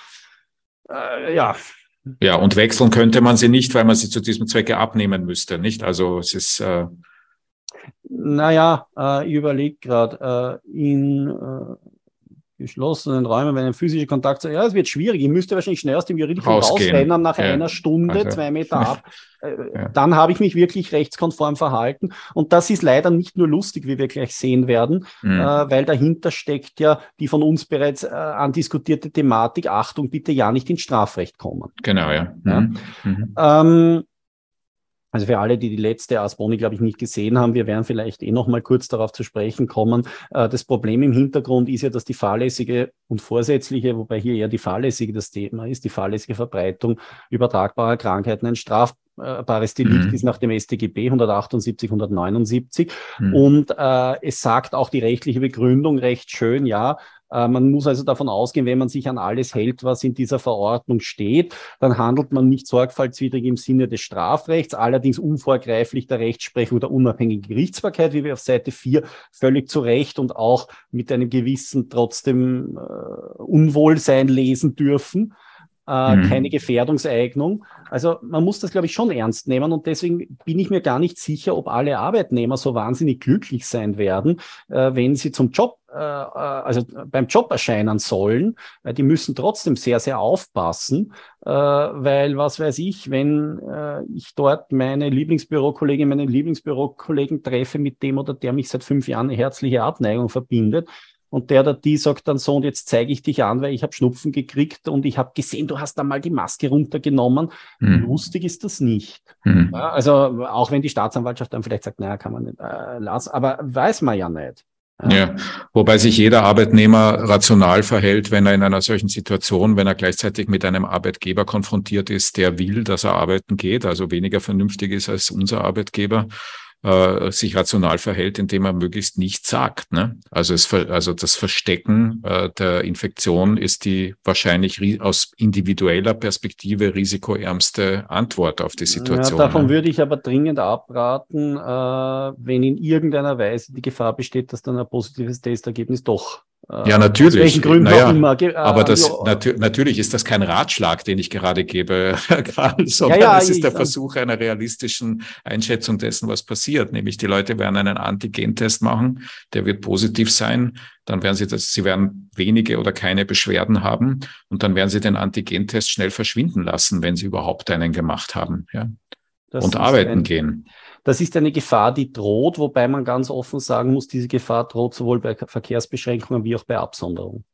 äh, ja, ja, und wechseln könnte man sie nicht, weil man sie zu diesem Zwecke abnehmen müsste, nicht? Also es ist. Äh naja, äh, ich überlege gerade, äh, in äh, geschlossenen Räumen, wenn ein physischer Kontakt, ja, es wird schwierig. Ich müsste wahrscheinlich schnell aus dem juridischen Rausgehen. rausrennen nach ja. einer Stunde, also. zwei Meter ab. <laughs> Äh, ja. Dann habe ich mich wirklich rechtskonform verhalten. Und das ist leider nicht nur lustig, wie wir gleich sehen werden, mhm. äh, weil dahinter steckt ja die von uns bereits äh, andiskutierte Thematik. Achtung, bitte ja nicht ins Strafrecht kommen. Genau, ja. Mhm. Mhm. Ähm, also für alle, die die letzte Asboni, glaube ich, nicht gesehen haben, wir werden vielleicht eh noch mal kurz darauf zu sprechen kommen. Äh, das Problem im Hintergrund ist ja, dass die fahrlässige und vorsätzliche, wobei hier eher die fahrlässige das Thema ist, die fahrlässige Verbreitung übertragbarer Krankheiten ein strafbares Delikt mhm. ist nach dem StGB 178, 179. Mhm. Und äh, es sagt auch die rechtliche Begründung recht schön, ja, man muss also davon ausgehen, wenn man sich an alles hält, was in dieser Verordnung steht, dann handelt man nicht sorgfaltswidrig im Sinne des Strafrechts, allerdings unvorgreiflich der Rechtsprechung der unabhängigen Gerichtsbarkeit, wie wir auf Seite 4 völlig zu Recht und auch mit einem gewissen trotzdem äh, Unwohlsein lesen dürfen. Äh, mhm. keine Gefährdungseignung. Also man muss das, glaube ich, schon ernst nehmen und deswegen bin ich mir gar nicht sicher, ob alle Arbeitnehmer so wahnsinnig glücklich sein werden, äh, wenn sie zum Job, äh, äh also beim Job erscheinen sollen, weil die müssen trotzdem sehr, sehr aufpassen, äh, weil was weiß ich, wenn äh, ich dort meine Lieblingsbürokollegin, meinen Lieblingsbürokollegen treffe, mit dem oder der mich seit fünf Jahren eine herzliche Abneigung verbindet, und der oder die sagt dann so, und jetzt zeige ich dich an, weil ich habe Schnupfen gekriegt und ich habe gesehen, du hast da mal die Maske runtergenommen. Mhm. Lustig ist das nicht. Mhm. Ja, also auch wenn die Staatsanwaltschaft dann vielleicht sagt, naja, kann man nicht äh, lassen, aber weiß man ja nicht. Ja. ja, wobei sich jeder Arbeitnehmer rational verhält, wenn er in einer solchen Situation, wenn er gleichzeitig mit einem Arbeitgeber konfrontiert ist, der will, dass er arbeiten geht, also weniger vernünftig ist als unser Arbeitgeber äh, sich rational verhält, indem er möglichst nichts sagt. Ne? Also, es, also das Verstecken äh, der Infektion ist die wahrscheinlich aus individueller Perspektive risikoärmste Antwort auf die Situation. Ja, davon ne? würde ich aber dringend abraten, äh, wenn in irgendeiner Weise die Gefahr besteht, dass dann ein positives Testergebnis doch ja, natürlich. Aus welchen Gründen naja, auch immer. Äh, aber das, nat natürlich ist das kein Ratschlag, den ich gerade gebe, <laughs> Karl, sondern ja, ja, es ist der Versuch einer realistischen Einschätzung dessen, was passiert. Nämlich die Leute werden einen Antigentest machen, der wird positiv sein. Dann werden sie das, sie werden wenige oder keine Beschwerden haben und dann werden sie den Antigentest schnell verschwinden lassen, wenn sie überhaupt einen gemacht haben. Ja. und arbeiten ein, gehen. Das ist eine Gefahr, die droht, wobei man ganz offen sagen muss, diese Gefahr droht sowohl bei Verkehrsbeschränkungen wie auch bei Absonderung.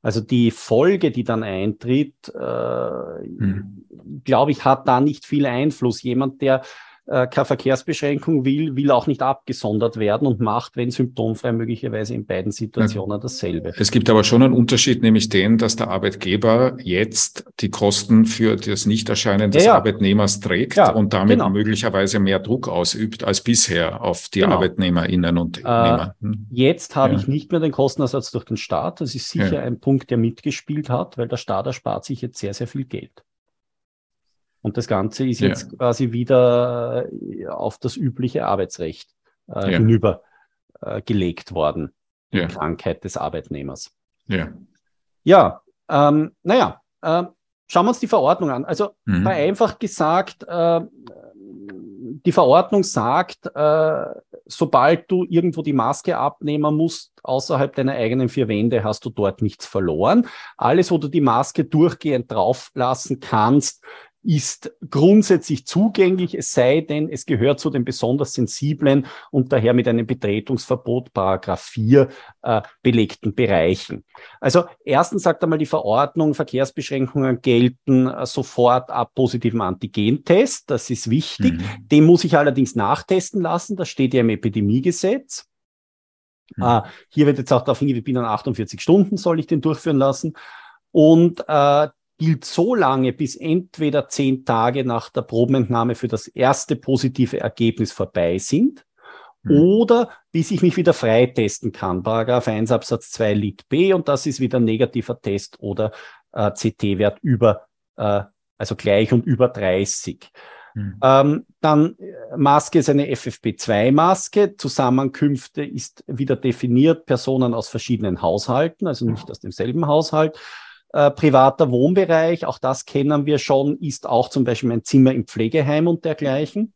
Also die Folge, die dann eintritt, äh, hm. glaube ich, hat da nicht viel Einfluss. Jemand, der äh, keine Verkehrsbeschränkung will, will auch nicht abgesondert werden und macht, wenn symptomfrei, möglicherweise in beiden Situationen dasselbe. Es gibt aber schon einen Unterschied, nämlich den, dass der Arbeitgeber jetzt die Kosten für das Nichterscheinen des ja, ja. Arbeitnehmers trägt ja, und damit genau. möglicherweise mehr Druck ausübt als bisher auf die genau. ArbeitnehmerInnen und äh, hm. Jetzt habe ich nicht mehr den Kostenersatz durch den Staat. Das ist sicher ein Punkt, der mitgespielt hat, weil der Staat erspart sich jetzt sehr, sehr viel Geld. Und das Ganze ist ja. jetzt quasi wieder äh, auf das übliche Arbeitsrecht äh, ja. hinübergelegt äh, worden. Die ja. Krankheit des Arbeitnehmers. Ja. Ja, ähm, naja, äh, schauen wir uns die Verordnung an. Also mhm. vereinfacht gesagt, äh, die Verordnung sagt, äh, sobald du irgendwo die Maske abnehmen musst, außerhalb deiner eigenen vier Wände, hast du dort nichts verloren. Alles, wo du die Maske durchgehend drauf lassen kannst, ist grundsätzlich zugänglich, es sei denn, es gehört zu den besonders sensiblen und daher mit einem Betretungsverbot Paragraph 4 äh, belegten Bereichen. Also erstens sagt einmal die Verordnung, Verkehrsbeschränkungen gelten äh, sofort ab positivem Antigentest. Das ist wichtig. Mhm. Den muss ich allerdings nachtesten lassen. Das steht ja im Epidemiegesetz. Mhm. Äh, hier wird jetzt auch darauf hingewiesen, binnen 48 Stunden soll ich den durchführen lassen. Und äh, gilt so lange, bis entweder zehn Tage nach der Probenentnahme für das erste positive Ergebnis vorbei sind mhm. oder bis ich mich wieder freitesten kann. Paragraph 1 Absatz 2 Lit B und das ist wieder negativer Test oder äh, CT-Wert über, äh, also gleich und über 30. Mhm. Ähm, dann äh, Maske ist eine FFP2-Maske. Zusammenkünfte ist wieder definiert Personen aus verschiedenen Haushalten, also nicht aus demselben Haushalt. Äh, privater Wohnbereich, auch das kennen wir schon, ist auch zum Beispiel ein Zimmer im Pflegeheim und dergleichen.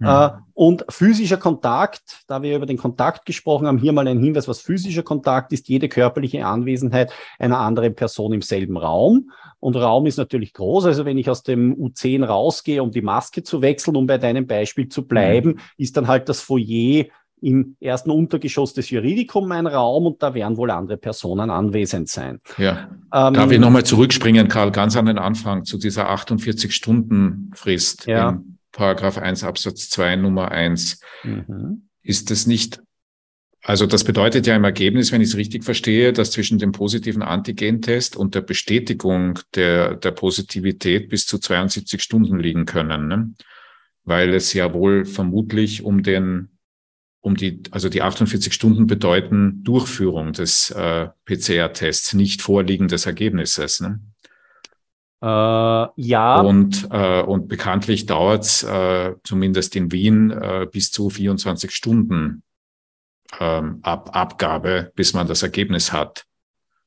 Ja. Äh, und physischer Kontakt, da wir über den Kontakt gesprochen haben, hier mal ein Hinweis, was physischer Kontakt ist, jede körperliche Anwesenheit einer anderen Person im selben Raum. Und Raum ist natürlich groß, also wenn ich aus dem U10 rausgehe, um die Maske zu wechseln, um bei deinem Beispiel zu bleiben, mhm. ist dann halt das Foyer im ersten Untergeschoss des Juridikum ein Raum und da werden wohl andere Personen anwesend sein. Ja. Ähm, Darf ich nochmal zurückspringen, Karl, ganz an den Anfang zu dieser 48-Stunden-Frist ja. im Paragraph 1 Absatz 2 Nummer 1. Mhm. Ist das nicht, also das bedeutet ja im Ergebnis, wenn ich es richtig verstehe, dass zwischen dem positiven Antigentest und der Bestätigung der, der Positivität bis zu 72 Stunden liegen können, ne? weil es ja wohl vermutlich um den um die, also die 48 Stunden bedeuten Durchführung des äh, PCR-Tests, nicht Vorliegen des Ergebnisses. Ne? Äh, ja. Und, äh, und bekanntlich dauert es äh, zumindest in Wien äh, bis zu 24 Stunden ähm, ab Abgabe, bis man das Ergebnis hat.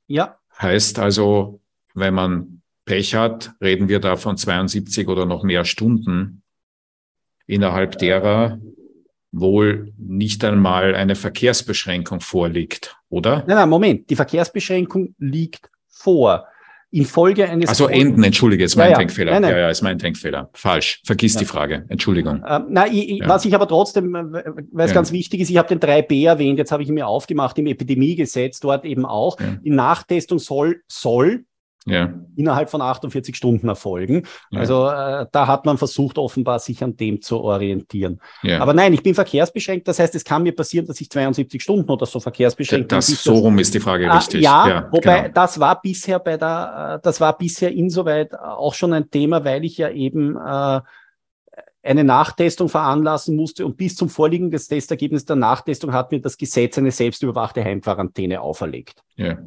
Ja. Heißt also, wenn man Pech hat, reden wir da von 72 oder noch mehr Stunden, innerhalb derer wohl nicht einmal eine Verkehrsbeschränkung vorliegt, oder? Nein, nein, Moment. Die Verkehrsbeschränkung liegt vor. Infolge eines. Also Enden, entschuldige, ist mein ja, Denkfehler. Nein, nein. Ja, ja, ist mein Denkfehler. Falsch. Vergiss ja. die Frage. Entschuldigung. Ähm, na, ich, ja. was ich aber trotzdem, weil es ganz wichtig ist, ich habe den 3b erwähnt, jetzt habe ich ihn mir aufgemacht im Epidemiegesetz, dort eben auch. Die Nachtestung soll, soll ja. innerhalb von 48 Stunden erfolgen. Ja. Also äh, da hat man versucht, offenbar sich an dem zu orientieren. Ja. Aber nein, ich bin verkehrsbeschränkt. Das heißt, es kann mir passieren, dass ich 72 Stunden oder so verkehrsbeschränkt bin. Das so rum ist die Frage ah, richtig. Ja, wobei genau. das war bisher bei der, äh, das war bisher insoweit auch schon ein Thema, weil ich ja eben äh, eine Nachtestung veranlassen musste und bis zum Vorliegen des Testergebnisses der Nachtestung hat mir das Gesetz eine selbstüberwachte Heimquarantäne auferlegt. Ja.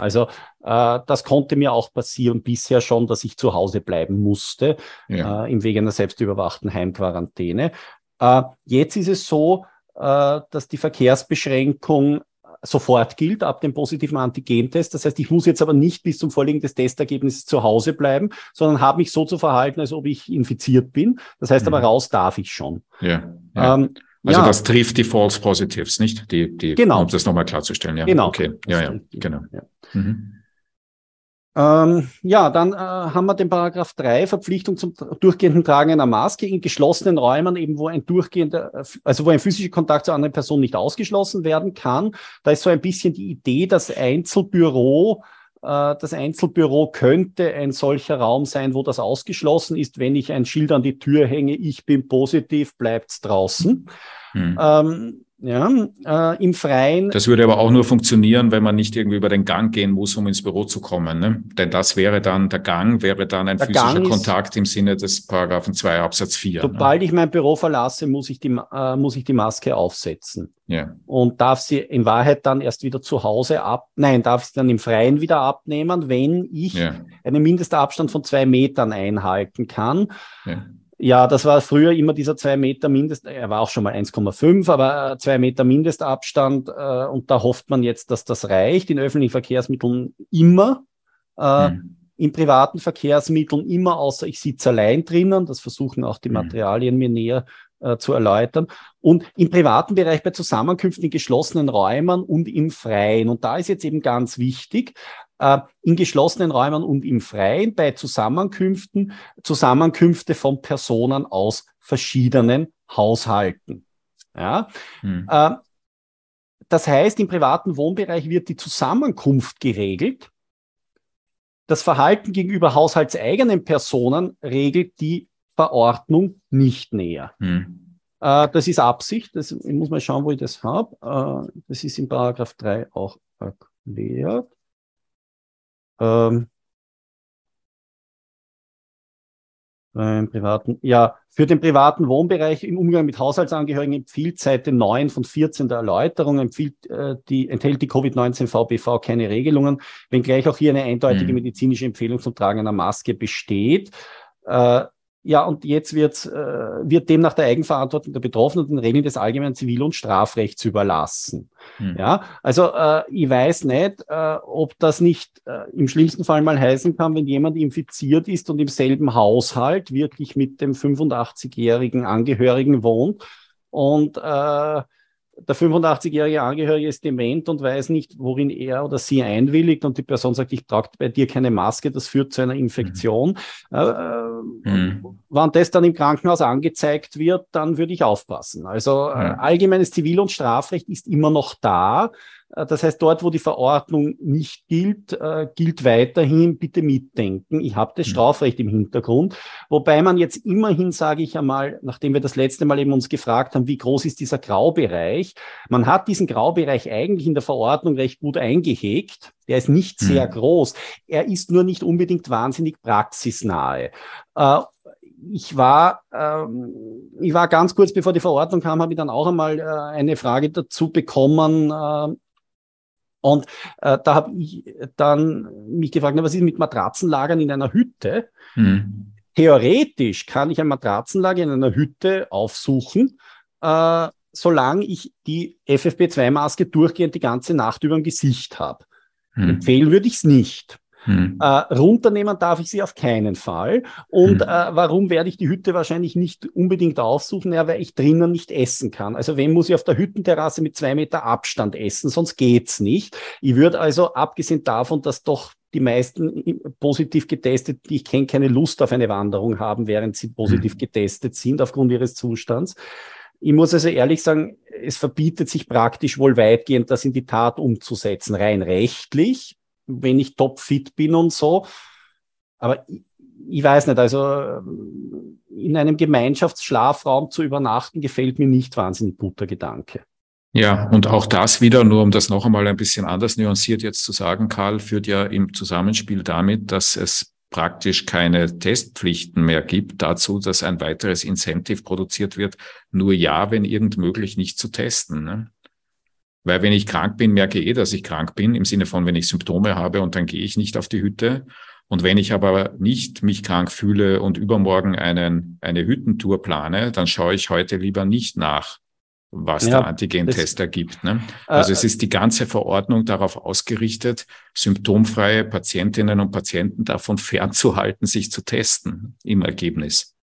Also äh, das konnte mir auch passieren bisher schon, dass ich zu Hause bleiben musste ja. äh, im Wege einer selbstüberwachten Heimquarantäne. Äh, jetzt ist es so, äh, dass die Verkehrsbeschränkung sofort gilt, ab dem positiven Antigentest. Das heißt, ich muss jetzt aber nicht bis zum Vorliegen des Testergebnisses zu Hause bleiben, sondern habe mich so zu verhalten, als ob ich infiziert bin. Das heißt mhm. aber, raus darf ich schon. Ja. ja. Ähm, also ja. das trifft die False Positives, nicht? Die, die, genau. Um das nochmal klarzustellen. Ja. Genau. Okay. Ja, ja. Genau. Ja. Mhm. Ähm, ja, dann äh, haben wir den Paragraph 3, Verpflichtung zum durchgehenden Tragen einer Maske in geschlossenen Räumen, eben wo ein durchgehender, also wo ein physischer Kontakt zu anderen Personen nicht ausgeschlossen werden kann. Da ist so ein bisschen die Idee, dass Einzelbüro äh, das Einzelbüro könnte ein solcher Raum sein, wo das ausgeschlossen ist. Wenn ich ein Schild an die Tür hänge, ich bin positiv, bleibt's draußen. Hm. Ähm, ja, äh, im Freien. Das würde aber auch nur funktionieren, wenn man nicht irgendwie über den Gang gehen muss, um ins Büro zu kommen. Ne? Denn das wäre dann, der Gang wäre dann ein der physischer Kontakt im Sinne des Paragraphen 2 Absatz 4. Ne? Sobald ne? ich mein Büro verlasse, muss ich die, äh, muss ich die Maske aufsetzen. Ja. Und darf sie in Wahrheit dann erst wieder zu Hause ab, nein, darf sie dann im Freien wieder abnehmen, wenn ich ja. einen Mindestabstand von zwei Metern einhalten kann. Ja. Ja, das war früher immer dieser zwei Meter Mindest, er war auch schon mal 1,5, aber äh, zwei Meter Mindestabstand äh, und da hofft man jetzt, dass das reicht. In öffentlichen Verkehrsmitteln immer, äh, hm. in privaten Verkehrsmitteln immer, außer ich sitze allein drinnen. Das versuchen auch die hm. Materialien mir näher äh, zu erläutern. Und im privaten Bereich bei Zusammenkünften in geschlossenen Räumen und im Freien. Und da ist jetzt eben ganz wichtig, in geschlossenen Räumen und im Freien bei Zusammenkünften, Zusammenkünfte von Personen aus verschiedenen Haushalten. Ja? Hm. Äh, das heißt, im privaten Wohnbereich wird die Zusammenkunft geregelt. Das Verhalten gegenüber haushaltseigenen Personen regelt die Verordnung nicht näher. Hm. Äh, das ist Absicht. Das, ich muss mal schauen, wo ich das habe. Äh, das ist in Paragraph 3 auch erklärt. Ähm, beim privaten, ja, für den privaten Wohnbereich im Umgang mit Haushaltsangehörigen empfiehlt Seite 9 von 14 der Erläuterung, empfiehlt, äh, die, enthält die Covid-19 VBV keine Regelungen, wenngleich auch hier eine eindeutige mhm. medizinische Empfehlung zum Tragen einer Maske besteht. Äh, ja, und jetzt wird, äh, wird dem nach der Eigenverantwortung der Betroffenen den Regeln des allgemeinen Zivil- und Strafrechts überlassen. Hm. Ja, also äh, ich weiß nicht, äh, ob das nicht äh, im schlimmsten Fall mal heißen kann, wenn jemand infiziert ist und im selben Haushalt wirklich mit dem 85-jährigen Angehörigen wohnt und äh, der 85-jährige Angehörige ist dement und weiß nicht, worin er oder sie einwilligt und die Person sagt, ich trage bei dir keine Maske, das führt zu einer Infektion. Mhm. Äh, mhm. Wenn das dann im Krankenhaus angezeigt wird, dann würde ich aufpassen. Also äh, allgemeines Zivil- und Strafrecht ist immer noch da. Äh, das heißt, dort, wo die Verordnung nicht gilt, äh, gilt weiterhin bitte mitdenken. Ich habe das hm. Strafrecht im Hintergrund. Wobei man jetzt immerhin, sage ich einmal, nachdem wir das letzte Mal eben uns gefragt haben, wie groß ist dieser Graubereich, man hat diesen Graubereich eigentlich in der Verordnung recht gut eingehegt. Der ist nicht sehr hm. groß. Er ist nur nicht unbedingt wahnsinnig praxisnahe. Äh, ich war, ähm, ich war ganz kurz bevor die Verordnung kam, habe ich dann auch einmal äh, eine Frage dazu bekommen, äh, und äh, da habe ich dann mich gefragt, na, was ist mit Matratzenlagern in einer Hütte? Mhm. Theoretisch kann ich ein Matratzenlager in einer Hütte aufsuchen, äh, solange ich die FFP2-Maske durchgehend die ganze Nacht über dem Gesicht habe. Mhm. Empfehlen würde ich es nicht. Hm. Äh, runternehmen darf ich sie auf keinen Fall. Und hm. äh, warum werde ich die Hütte wahrscheinlich nicht unbedingt aufsuchen? Ja, weil ich drinnen nicht essen kann. Also wenn muss ich auf der Hüttenterrasse mit zwei Meter Abstand essen, sonst geht's nicht. Ich würde also, abgesehen davon, dass doch die meisten positiv getestet, die ich kenne, keine Lust auf eine Wanderung haben, während sie positiv hm. getestet sind aufgrund ihres Zustands. Ich muss also ehrlich sagen, es verbietet sich praktisch wohl weitgehend, das in die Tat umzusetzen, rein rechtlich wenn ich topfit bin und so. Aber ich, ich weiß nicht, also in einem Gemeinschaftsschlafraum zu übernachten, gefällt mir nicht wahnsinnig guter Gedanke. Ja, und auch das wieder, nur um das noch einmal ein bisschen anders nuanciert jetzt zu sagen, Karl, führt ja im Zusammenspiel damit, dass es praktisch keine Testpflichten mehr gibt dazu, dass ein weiteres Incentive produziert wird, nur ja, wenn irgend möglich, nicht zu testen. Ne? Weil wenn ich krank bin, merke ich eh, dass ich krank bin, im Sinne von, wenn ich Symptome habe und dann gehe ich nicht auf die Hütte. Und wenn ich aber nicht mich krank fühle und übermorgen einen, eine Hüttentour plane, dann schaue ich heute lieber nicht nach, was ja, der Antigentest ergibt. Ne? Äh, also äh, es ist die ganze Verordnung darauf ausgerichtet, symptomfreie Patientinnen und Patienten davon <laughs> fernzuhalten, sich zu testen im Ergebnis.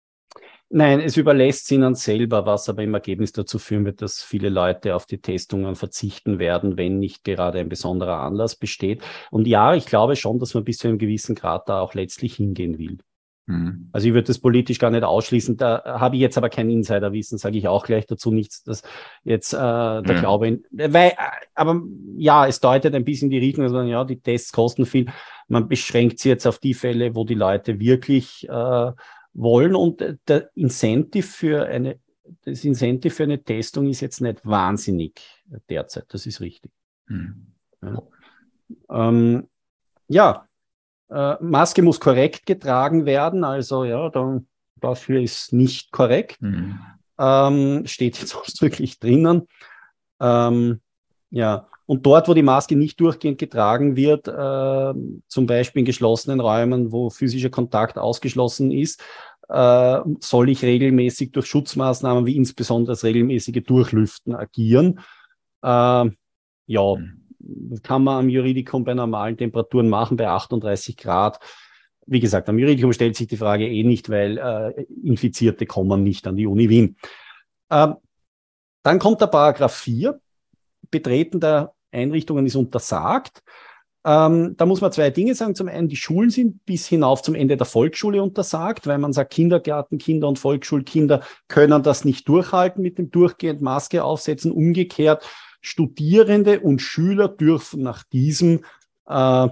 Nein, es überlässt ihnen selber, was aber im Ergebnis dazu führen wird, dass viele Leute auf die Testungen verzichten werden, wenn nicht gerade ein besonderer Anlass besteht. Und ja, ich glaube schon, dass man bis zu einem gewissen Grad da auch letztlich hingehen will. Mhm. Also ich würde das politisch gar nicht ausschließen. Da habe ich jetzt aber kein Insiderwissen, sage ich auch gleich dazu nichts, dass jetzt äh, der ja. Glaube in, weil, aber ja, es deutet ein bisschen die Richtung, dass man, ja, die Tests kosten viel. Man beschränkt sie jetzt auf die Fälle, wo die Leute wirklich äh, wollen und der Incentive für eine, das Incentive für eine Testung ist jetzt nicht wahnsinnig derzeit. Das ist richtig. Mhm. Ja. Ähm, ja, äh, Maske muss korrekt getragen werden, also ja, dann, dafür ist nicht korrekt. Mhm. Ähm, steht jetzt <laughs> ausdrücklich drinnen. Ähm, ja, und dort, wo die Maske nicht durchgehend getragen wird, äh, zum Beispiel in geschlossenen Räumen, wo physischer Kontakt ausgeschlossen ist, äh, soll ich regelmäßig durch Schutzmaßnahmen wie insbesondere das regelmäßige Durchlüften agieren. Äh, ja, mhm kann man am Juridikum bei normalen Temperaturen machen, bei 38 Grad. Wie gesagt, am Juridikum stellt sich die Frage eh nicht, weil äh, Infizierte kommen nicht an die Uni Wien. Ähm, dann kommt der Paragraph 4. Betreten der Einrichtungen ist untersagt. Ähm, da muss man zwei Dinge sagen. Zum einen, die Schulen sind bis hinauf zum Ende der Volksschule untersagt, weil man sagt, Kindergartenkinder und Volksschulkinder können das nicht durchhalten mit dem durchgehend Maske aufsetzen. Umgekehrt Studierende und Schüler dürfen nach diesem äh,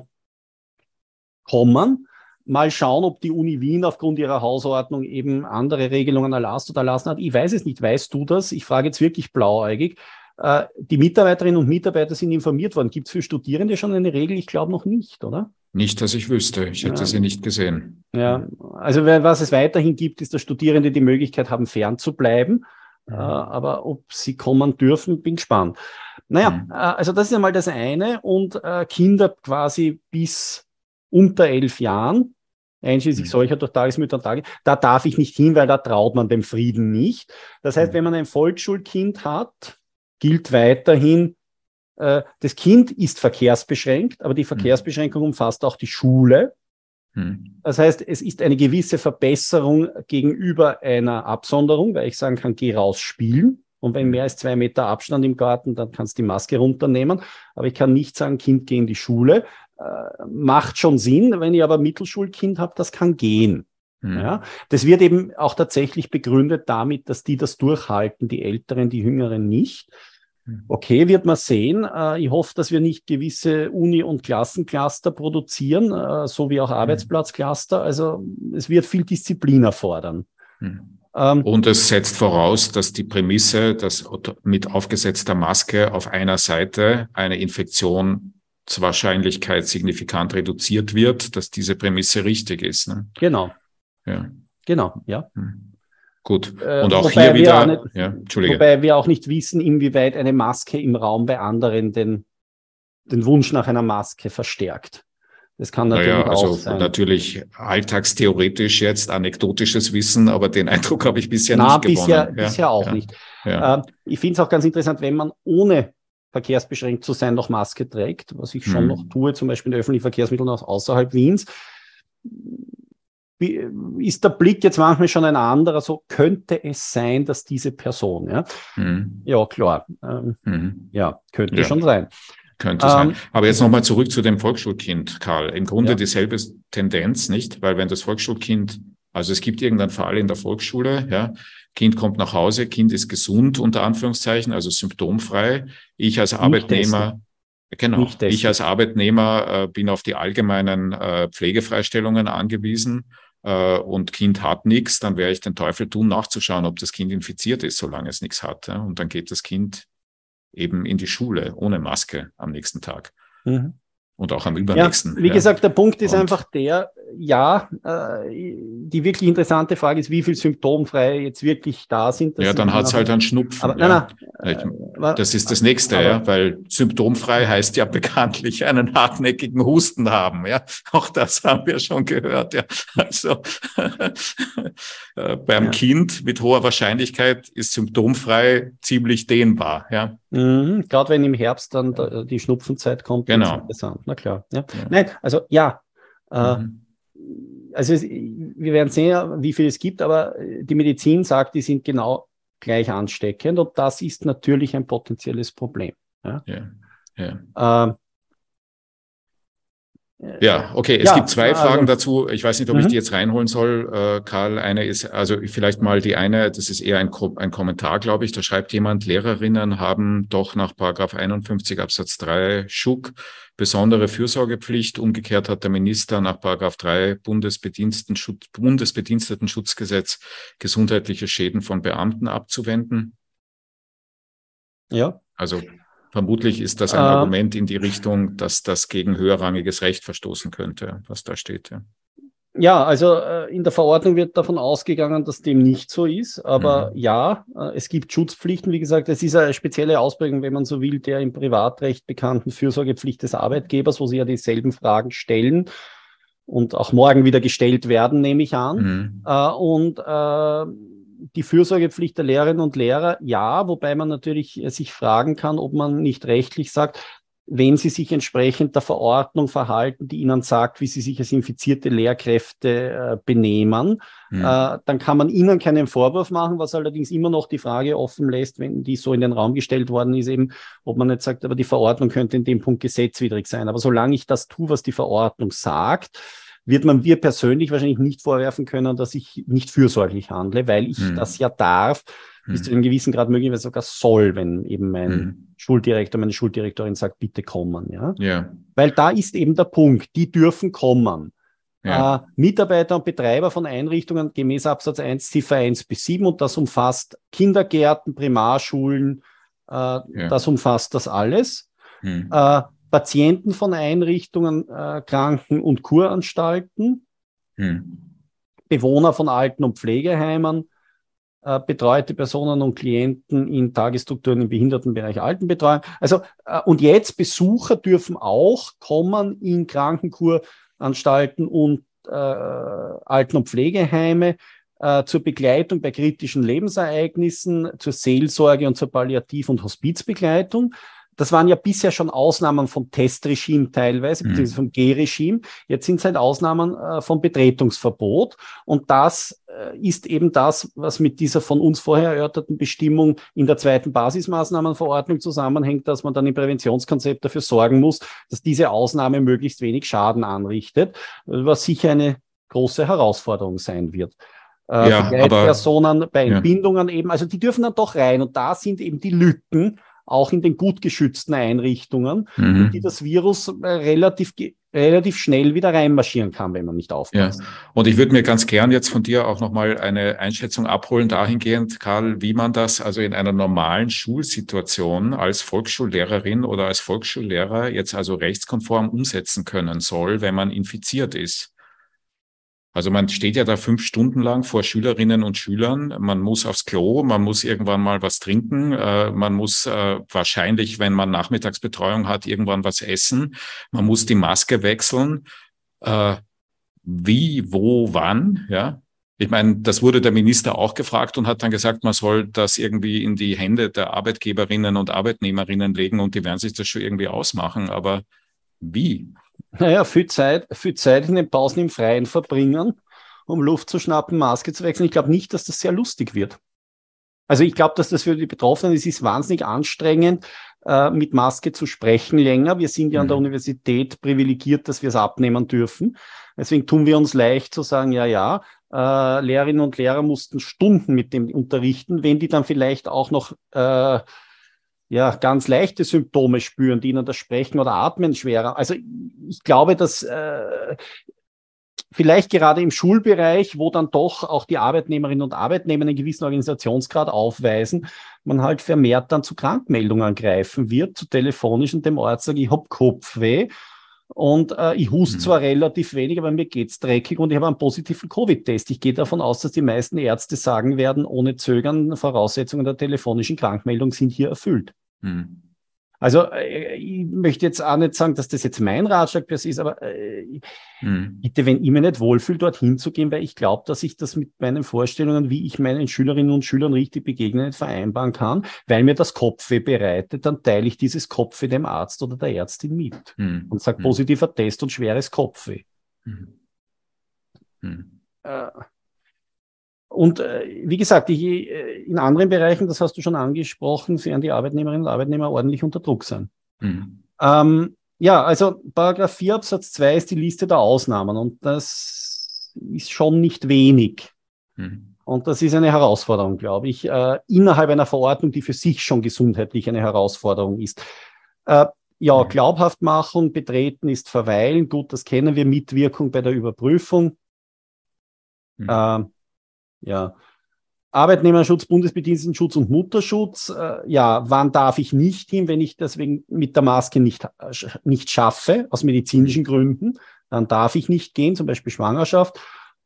kommen. Mal schauen, ob die Uni Wien aufgrund ihrer Hausordnung eben andere Regelungen erlasst oder erlassen hat. Ich weiß es nicht. Weißt du das? Ich frage jetzt wirklich blauäugig. Äh, die Mitarbeiterinnen und Mitarbeiter sind informiert worden. Gibt es für Studierende schon eine Regel? Ich glaube noch nicht, oder? Nicht, dass ich wüsste. Ich hätte ja. sie nicht gesehen. Ja, also was es weiterhin gibt, ist, dass Studierende die Möglichkeit haben, fern zu bleiben. Mhm. aber ob sie kommen dürfen, bin gespannt. Naja, mhm. Äh, also das ist einmal das eine. Und äh, Kinder quasi bis unter elf Jahren, einschließlich mhm. solcher durch Tagesmütter und Tage, da darf ich nicht hin, weil da traut man dem Frieden nicht. Das heißt, mhm. wenn man ein Volksschulkind hat, gilt weiterhin, äh, das Kind ist verkehrsbeschränkt, aber die mhm. Verkehrsbeschränkung umfasst auch die Schule. Hm. Das heißt, es ist eine gewisse Verbesserung gegenüber einer Absonderung, weil ich sagen kann, geh raus spielen. Und wenn mehr als zwei Meter Abstand im Garten, dann kannst du die Maske runternehmen. Aber ich kann nicht sagen, Kind, geh in die Schule. Äh, macht schon Sinn. Wenn ich aber Mittelschulkind habe, das kann gehen. Hm. Ja, das wird eben auch tatsächlich begründet damit, dass die das durchhalten, die Älteren, die Jüngeren nicht. Mhm. Okay, wird man sehen. Äh, ich hoffe, dass wir nicht gewisse Uni- und Klassencluster produzieren, äh, so wie auch mhm. Arbeitsplatzcluster. Also es wird viel Disziplin erfordern. Mhm. Ähm, und es setzt voraus, dass die Prämisse, dass mit aufgesetzter Maske auf einer Seite eine Infektionswahrscheinlichkeit signifikant reduziert wird, dass diese Prämisse richtig ist. Ne? Genau. Ja. Genau, ja. Hm. Gut. Äh, Und auch hier wieder, nicht, ja, Entschuldige. Wobei wir auch nicht wissen, inwieweit eine Maske im Raum bei anderen den, den Wunsch nach einer Maske verstärkt. Das kann natürlich naja, also auch sein. natürlich alltagstheoretisch jetzt anekdotisches Wissen, aber den <laughs> Eindruck habe ich bisher Na, nicht bisher, gewonnen. Ja, bisher auch ja, nicht. Ja. Äh, ich finde es auch ganz interessant, wenn man ohne verkehrsbeschränkt zu sein noch Maske trägt, was ich schon hm. noch tue, zum Beispiel in öffentlichen Verkehrsmitteln außerhalb Wiens, ist der Blick jetzt manchmal schon ein anderer, so könnte es sein, dass diese Person, ja, mhm. ja klar, ähm, mhm. ja, könnte ja. schon sein. Könnte ähm, sein. Aber jetzt nochmal zurück zu dem Volksschulkind, Karl. Im Grunde ja. dieselbe Tendenz, nicht? Weil wenn das Volksschulkind, also es gibt irgendeinen Fall in der Volksschule, ja, Kind kommt nach Hause, Kind ist gesund, unter Anführungszeichen, also symptomfrei. Ich als Arbeitnehmer, Genau. Ich als Arbeitnehmer äh, bin auf die allgemeinen äh, Pflegefreistellungen angewiesen äh, und Kind hat nichts, dann werde ich den Teufel tun, nachzuschauen, ob das Kind infiziert ist, solange es nichts hat. Ja? Und dann geht das Kind eben in die Schule ohne Maske am nächsten Tag. Mhm. Und auch am übernächsten. Ja, wie ja. gesagt, der Punkt ist und einfach der, ja, äh, die wirklich interessante Frage ist, wie viel symptomfrei jetzt wirklich da sind. Das ja, dann hat es halt einen Schnupfen. Aber, ja. nein, nein, äh, das ist das Nächste, aber, ja, weil symptomfrei heißt ja bekanntlich einen hartnäckigen Husten haben. Ja, auch das haben wir schon gehört. Ja, also <laughs> äh, beim ja. Kind mit hoher Wahrscheinlichkeit ist symptomfrei ziemlich dehnbar. Ja. Mhm, Gerade wenn im Herbst dann die Schnupfenzeit kommt. Genau. Na klar. Ja. ja. Nein, also ja. Äh, mhm. Also es, wir werden sehen, wie viel es gibt, aber die Medizin sagt, die sind genau gleich ansteckend und das ist natürlich ein potenzielles Problem. Ja, ja. ja. Ähm, ja, okay. Es ja, gibt zwei Fragen also, dazu. Ich weiß nicht, ob ich mhm. die jetzt reinholen soll, äh, Karl. Eine ist, also vielleicht mal die eine, das ist eher ein, ein Kommentar, glaube ich. Da schreibt jemand, Lehrerinnen haben doch nach Paragraph 51 Absatz 3 Schuck besondere Fürsorgepflicht. Umgekehrt hat der Minister nach Paragraph 3 Bundesbedienstetenschutz, Bundesbedienstetenschutzzgesetz gesundheitliche Schäden von Beamten abzuwenden. Ja. Also Vermutlich ist das ein äh, Argument in die Richtung, dass das gegen höherrangiges Recht verstoßen könnte, was da steht. Ja, ja also äh, in der Verordnung wird davon ausgegangen, dass dem nicht so ist. Aber mhm. ja, äh, es gibt Schutzpflichten. Wie gesagt, es ist eine spezielle Ausprägung, wenn man so will, der im Privatrecht bekannten Fürsorgepflicht des Arbeitgebers, wo sie ja dieselben Fragen stellen und auch morgen wieder gestellt werden, nehme ich an. Mhm. Äh, und die Fürsorgepflicht der Lehrerinnen und Lehrer, ja, wobei man natürlich sich fragen kann, ob man nicht rechtlich sagt, wenn sie sich entsprechend der Verordnung verhalten, die ihnen sagt, wie sie sich als infizierte Lehrkräfte äh, benehmen, mhm. äh, dann kann man ihnen keinen Vorwurf machen, was allerdings immer noch die Frage offen lässt, wenn die so in den Raum gestellt worden ist, eben, ob man nicht sagt, aber die Verordnung könnte in dem Punkt gesetzwidrig sein. Aber solange ich das tue, was die Verordnung sagt, wird man mir persönlich wahrscheinlich nicht vorwerfen können, dass ich nicht fürsorglich handle, weil ich hm. das ja darf, bis hm. zu einem gewissen Grad möglicherweise sogar soll, wenn eben mein hm. Schuldirektor, meine Schuldirektorin sagt, bitte kommen. Ja? ja. Weil da ist eben der Punkt, die dürfen kommen. Ja. Äh, Mitarbeiter und Betreiber von Einrichtungen gemäß Absatz 1, Ziffer 1 bis 7 und das umfasst Kindergärten, Primarschulen, äh, ja. das umfasst das alles. Hm. Äh, Patienten von Einrichtungen, äh, Kranken- und Kuranstalten, hm. Bewohner von Alten- und Pflegeheimen, äh, betreute Personen und Klienten in Tagesstrukturen im Behindertenbereich Altenbetreuung. Also, äh, und jetzt Besucher dürfen auch kommen in Krankenkuranstalten und äh, Alten- und Pflegeheime äh, zur Begleitung bei kritischen Lebensereignissen, zur Seelsorge und zur Palliativ- und Hospizbegleitung. Das waren ja bisher schon Ausnahmen vom Testregime teilweise, mhm. beziehungsweise vom G-Regime. Jetzt sind es halt Ausnahmen äh, vom Betretungsverbot. Und das äh, ist eben das, was mit dieser von uns vorher erörterten Bestimmung in der zweiten Basismaßnahmenverordnung zusammenhängt, dass man dann im Präventionskonzept dafür sorgen muss, dass diese Ausnahme möglichst wenig Schaden anrichtet, was sicher eine große Herausforderung sein wird. Äh, ja, Personen bei Entbindungen ja. eben, also die dürfen dann doch rein und da sind eben die Lücken, auch in den gut geschützten Einrichtungen, mhm. die das Virus äh, relativ, relativ schnell wieder reinmarschieren kann, wenn man nicht aufpasst. Ja. Und ich würde mir ganz gern jetzt von dir auch nochmal eine Einschätzung abholen dahingehend, Karl, wie man das also in einer normalen Schulsituation als Volksschullehrerin oder als Volksschullehrer jetzt also rechtskonform umsetzen können soll, wenn man infiziert ist. Also man steht ja da fünf Stunden lang vor Schülerinnen und Schülern. Man muss aufs Klo, man muss irgendwann mal was trinken, äh, man muss äh, wahrscheinlich, wenn man Nachmittagsbetreuung hat, irgendwann was essen. Man muss die Maske wechseln. Äh, wie, wo, wann? Ja, ich meine, das wurde der Minister auch gefragt und hat dann gesagt, man soll das irgendwie in die Hände der Arbeitgeberinnen und Arbeitnehmerinnen legen und die werden sich das schon irgendwie ausmachen. Aber wie? Naja, viel Zeit, viel Zeit in den Pausen im Freien verbringen, um Luft zu schnappen, Maske zu wechseln. Ich glaube nicht, dass das sehr lustig wird. Also ich glaube, dass das für die Betroffenen es ist wahnsinnig anstrengend, äh, mit Maske zu sprechen länger. Wir sind ja mhm. an der mhm. Universität privilegiert, dass wir es abnehmen dürfen. Deswegen tun wir uns leicht zu sagen, ja, ja, äh, Lehrerinnen und Lehrer mussten Stunden mit dem unterrichten, wenn die dann vielleicht auch noch äh, ja, ganz leichte Symptome spüren, die ihnen das Sprechen oder Atmen schwerer. Also ich glaube, dass äh, vielleicht gerade im Schulbereich, wo dann doch auch die Arbeitnehmerinnen und Arbeitnehmer einen gewissen Organisationsgrad aufweisen, man halt vermehrt dann zu Krankmeldungen greifen wird, zu telefonisch und dem Ort sage ich hab Kopfweh. Und äh, ich huste mhm. zwar relativ wenig, aber mir geht's dreckig und ich habe einen positiven Covid-Test. Ich gehe davon aus, dass die meisten Ärzte sagen werden, ohne Zögern, Voraussetzungen der telefonischen Krankmeldung sind hier erfüllt. Mhm. Also äh, ich möchte jetzt auch nicht sagen, dass das jetzt mein Ratschlag per se ist, aber äh, mhm. bitte, wenn ich mich nicht wohlfühle, dorthin zu gehen, weil ich glaube, dass ich das mit meinen Vorstellungen, wie ich meinen Schülerinnen und Schülern richtig begegne, nicht vereinbaren kann, weil mir das Kopfweh bereitet, dann teile ich dieses Kopfweh dem Arzt oder der Ärztin mit mhm. und sage hm. positiver Test und schweres Kopfweh. Mhm. Äh, und äh, wie gesagt, ich, äh, in anderen Bereichen, das hast du schon angesprochen, werden die Arbeitnehmerinnen und Arbeitnehmer ordentlich unter Druck sein. Mhm. Ähm, ja, also Paragraph 4 Absatz 2 ist die Liste der Ausnahmen und das ist schon nicht wenig. Mhm. Und das ist eine Herausforderung, glaube ich, äh, innerhalb einer Verordnung, die für sich schon gesundheitlich eine Herausforderung ist. Äh, ja. Glaubhaftmachung, Betreten ist Verweilen. Gut, das kennen wir. Mitwirkung bei der Überprüfung. Mhm. Ja. Arbeitnehmerschutz, Bundesbedienstetenschutz und Mutterschutz. Äh, ja, wann darf ich nicht hin, wenn ich deswegen mit der Maske nicht, äh, nicht schaffe, aus medizinischen Gründen? Dann darf ich nicht gehen, zum Beispiel Schwangerschaft.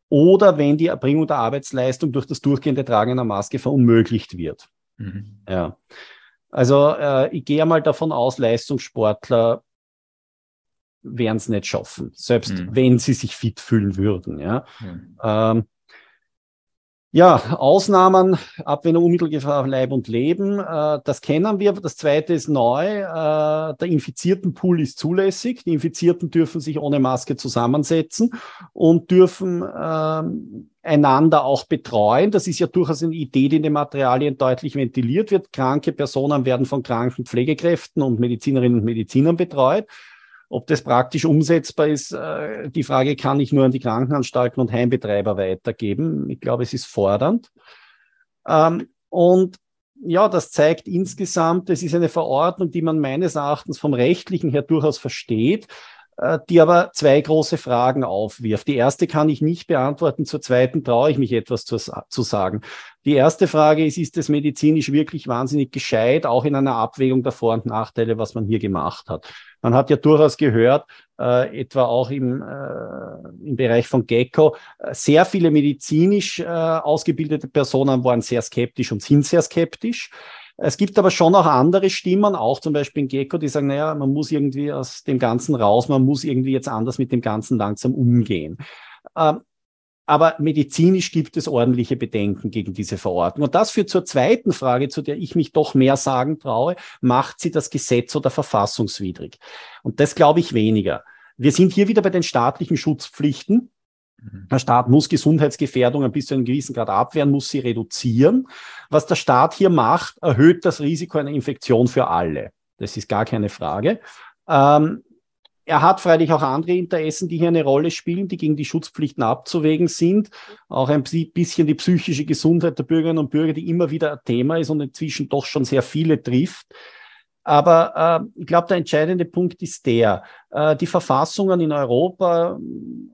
Oder wenn die Erbringung der Arbeitsleistung durch das durchgehende Tragen einer Maske verunmöglicht wird. Mhm. Ja. Also äh, ich gehe mal davon aus, Leistungssportler werden es nicht schaffen, selbst mhm. wenn sie sich fit fühlen würden. Ja. Mhm. Ähm, ja, Ausnahmen, Abwehr Unmittelgefahr Leib und Leben, äh, das kennen wir. Das zweite ist neu. Äh, der Infiziertenpool ist zulässig. Die Infizierten dürfen sich ohne Maske zusammensetzen und dürfen äh, einander auch betreuen. Das ist ja durchaus eine Idee, die in den Materialien deutlich ventiliert wird. Kranke Personen werden von kranken Pflegekräften und Medizinerinnen und Medizinern betreut. Ob das praktisch umsetzbar ist, äh, die Frage kann ich nur an die Krankenanstalten und Heimbetreiber weitergeben. Ich glaube, es ist fordernd. Ähm, und ja, das zeigt insgesamt, es ist eine Verordnung, die man meines Erachtens vom rechtlichen her durchaus versteht, äh, die aber zwei große Fragen aufwirft. Die erste kann ich nicht beantworten, zur zweiten traue ich mich etwas zu, zu sagen. Die erste Frage ist, ist es medizinisch wirklich wahnsinnig gescheit, auch in einer Abwägung der Vor- und Nachteile, was man hier gemacht hat? Man hat ja durchaus gehört, äh, etwa auch im, äh, im Bereich von Gecko, äh, sehr viele medizinisch äh, ausgebildete Personen waren sehr skeptisch und sind sehr skeptisch. Es gibt aber schon auch andere Stimmen, auch zum Beispiel in Gecko, die sagen, naja, man muss irgendwie aus dem Ganzen raus, man muss irgendwie jetzt anders mit dem Ganzen langsam umgehen. Ähm, aber medizinisch gibt es ordentliche Bedenken gegen diese Verordnung. Und das führt zur zweiten Frage, zu der ich mich doch mehr sagen traue. Macht sie das Gesetz oder verfassungswidrig? Und das glaube ich weniger. Wir sind hier wieder bei den staatlichen Schutzpflichten. Mhm. Der Staat muss Gesundheitsgefährdungen bis zu einem gewissen Grad abwehren, muss sie reduzieren. Was der Staat hier macht, erhöht das Risiko einer Infektion für alle. Das ist gar keine Frage. Ähm, er hat freilich auch andere Interessen, die hier eine Rolle spielen, die gegen die Schutzpflichten abzuwägen sind. Auch ein bisschen die psychische Gesundheit der Bürgerinnen und Bürger, die immer wieder ein Thema ist und inzwischen doch schon sehr viele trifft. Aber äh, ich glaube, der entscheidende Punkt ist der, äh, die Verfassungen in Europa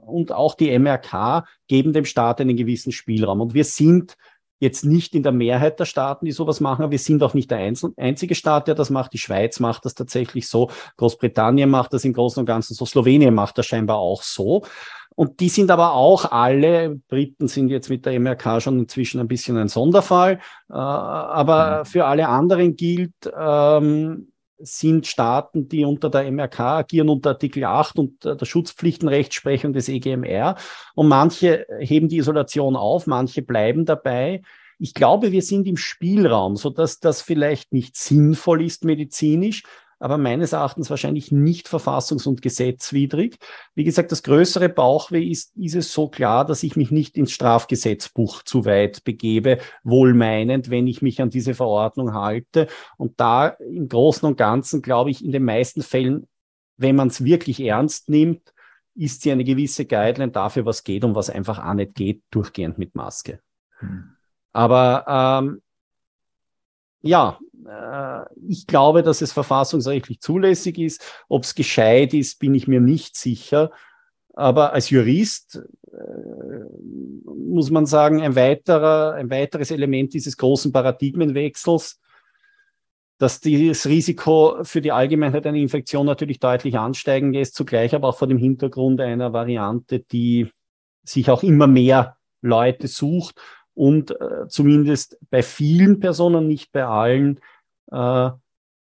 und auch die MRK geben dem Staat einen gewissen Spielraum. Und wir sind jetzt nicht in der Mehrheit der Staaten, die sowas machen. Wir sind auch nicht der einzige Staat, der das macht. Die Schweiz macht das tatsächlich so. Großbritannien macht das im Großen und Ganzen so. Slowenien macht das scheinbar auch so. Und die sind aber auch alle, Briten sind jetzt mit der MRK schon inzwischen ein bisschen ein Sonderfall, äh, aber mhm. für alle anderen gilt, ähm, sind Staaten, die unter der MRK agieren, unter Artikel 8 und der Schutzpflichtenrechtsprechung des EGMR. Und manche heben die Isolation auf, manche bleiben dabei. Ich glaube, wir sind im Spielraum, so dass das vielleicht nicht sinnvoll ist medizinisch, aber meines Erachtens wahrscheinlich nicht verfassungs- und gesetzwidrig. Wie gesagt, das größere Bauchweh ist, ist es so klar, dass ich mich nicht ins Strafgesetzbuch zu weit begebe, wohlmeinend, wenn ich mich an diese Verordnung halte. Und da im Großen und Ganzen, glaube ich, in den meisten Fällen, wenn man es wirklich ernst nimmt, ist sie eine gewisse Guideline dafür, was geht und was einfach auch nicht geht, durchgehend mit Maske. Hm. Aber ähm, ja, ich glaube, dass es verfassungsrechtlich zulässig ist. Ob es gescheit ist, bin ich mir nicht sicher. Aber als Jurist äh, muss man sagen, ein, weiterer, ein weiteres Element dieses großen Paradigmenwechsels dass das Risiko für die Allgemeinheit einer Infektion natürlich deutlich ansteigend ist, zugleich aber auch vor dem Hintergrund einer Variante, die sich auch immer mehr Leute sucht und äh, zumindest bei vielen Personen, nicht bei allen, äh,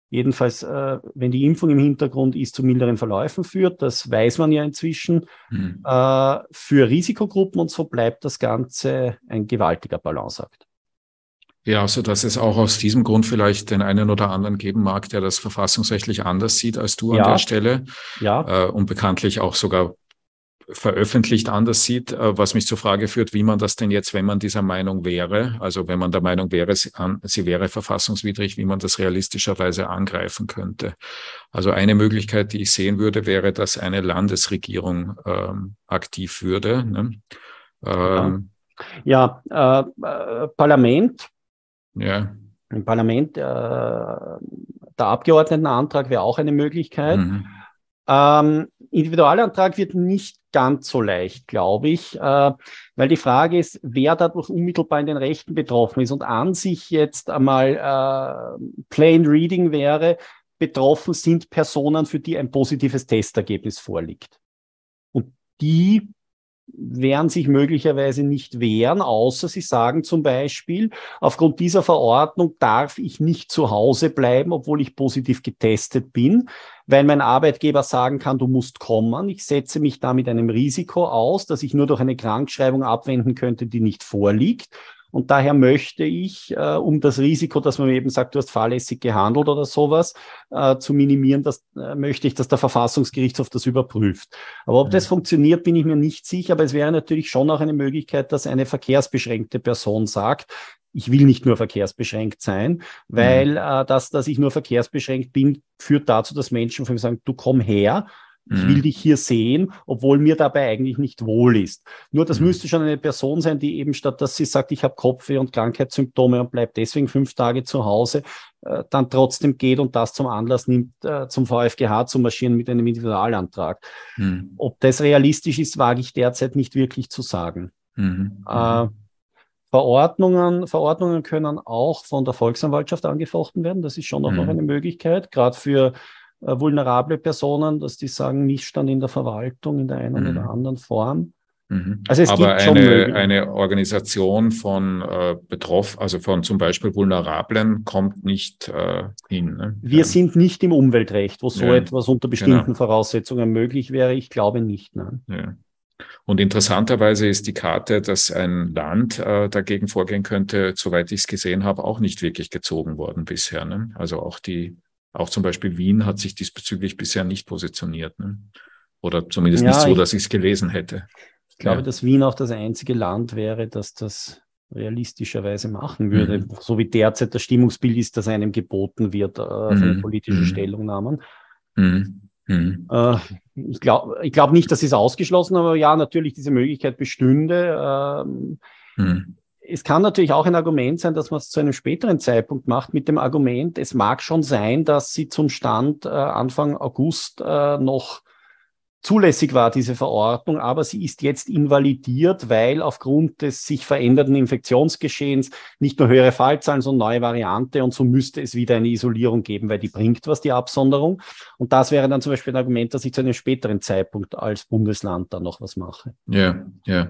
jedenfalls, äh, wenn die Impfung im Hintergrund ist, zu milderen Verläufen führt. Das weiß man ja inzwischen. Mhm. Äh, für Risikogruppen und so bleibt das Ganze ein gewaltiger Balanceakt. Ja, also dass es auch aus diesem Grund vielleicht den einen oder anderen geben mag, der das verfassungsrechtlich anders sieht als du ja. an der Stelle. Ja. Äh, und bekanntlich auch sogar veröffentlicht anders sieht, äh, was mich zur Frage führt, wie man das denn jetzt, wenn man dieser Meinung wäre, also wenn man der Meinung wäre, sie, sie wäre verfassungswidrig, wie man das realistischerweise angreifen könnte. Also eine Möglichkeit, die ich sehen würde, wäre, dass eine Landesregierung ähm, aktiv würde. Ne? Ähm, ja, ja äh, äh, Parlament. Ja. Im Parlament, äh, der Abgeordnetenantrag wäre auch eine Möglichkeit. Mhm. Ähm, Individualantrag wird nicht ganz so leicht, glaube ich, äh, weil die Frage ist, wer dadurch unmittelbar in den Rechten betroffen ist und an sich jetzt einmal äh, plain reading wäre, betroffen sind Personen, für die ein positives Testergebnis vorliegt. Und die werden sich möglicherweise nicht wehren, außer sie sagen zum Beispiel, aufgrund dieser Verordnung darf ich nicht zu Hause bleiben, obwohl ich positiv getestet bin, weil mein Arbeitgeber sagen kann, du musst kommen. Ich setze mich da mit einem Risiko aus, dass ich nur durch eine Krankschreibung abwenden könnte, die nicht vorliegt. Und daher möchte ich, äh, um das Risiko, dass man eben sagt, du hast fahrlässig gehandelt oder sowas, äh, zu minimieren, das, äh, möchte ich, dass der Verfassungsgerichtshof das überprüft. Aber ob ja. das funktioniert, bin ich mir nicht sicher. Aber es wäre natürlich schon auch eine Möglichkeit, dass eine verkehrsbeschränkte Person sagt, ich will nicht nur verkehrsbeschränkt sein, weil mhm. äh, das, dass ich nur verkehrsbeschränkt bin, führt dazu, dass Menschen von mir sagen, du komm her, ich will mhm. dich hier sehen, obwohl mir dabei eigentlich nicht wohl ist. Nur das mhm. müsste schon eine Person sein, die eben statt dass sie sagt, ich habe Kopfweh und Krankheitssymptome und bleibt deswegen fünf Tage zu Hause, äh, dann trotzdem geht und das zum Anlass nimmt, äh, zum VfGH zu marschieren mit einem Individualantrag. Mhm. Ob das realistisch ist, wage ich derzeit nicht wirklich zu sagen. Mhm. Äh, Verordnungen, Verordnungen können auch von der Volksanwaltschaft angefochten werden. Das ist schon auch noch mhm. eine Möglichkeit, gerade für äh, vulnerable Personen, dass die sagen, Missstand in der Verwaltung in der einen mhm. oder anderen Form. Mhm. Also es Aber gibt eine, eine Organisation von äh, betroffen, also von zum Beispiel Vulnerablen, kommt nicht äh, hin. Ne? Wir ja. sind nicht im Umweltrecht, wo so ja. etwas unter bestimmten genau. Voraussetzungen möglich wäre. Ich glaube nicht. Nein. Ja. Und interessanterweise ist die Karte, dass ein Land äh, dagegen vorgehen könnte, soweit ich es gesehen habe, auch nicht wirklich gezogen worden bisher. Ne? Also auch die auch zum Beispiel Wien hat sich diesbezüglich bisher nicht positioniert. Ne? Oder zumindest ja, nicht so, dass ich es gelesen hätte. Ich glaube, ja. dass Wien auch das einzige Land wäre, das das realistischerweise machen würde, mhm. so wie derzeit das Stimmungsbild ist, das einem geboten wird äh, von mhm. politischen mhm. Stellungnahmen. Mhm. mhm. Äh, ich glaube ich glaub nicht, dass es ausgeschlossen, aber ja, natürlich diese Möglichkeit bestünde. Ähm, mhm es kann natürlich auch ein Argument sein, dass man es zu einem späteren Zeitpunkt macht, mit dem Argument, es mag schon sein, dass sie zum Stand äh, Anfang August äh, noch zulässig war, diese Verordnung, aber sie ist jetzt invalidiert, weil aufgrund des sich veränderten Infektionsgeschehens nicht nur höhere Fallzahlen, sondern neue Variante und so müsste es wieder eine Isolierung geben, weil die bringt was, die Absonderung. Und das wäre dann zum Beispiel ein Argument, dass ich zu einem späteren Zeitpunkt als Bundesland dann noch was mache. Ja, ja.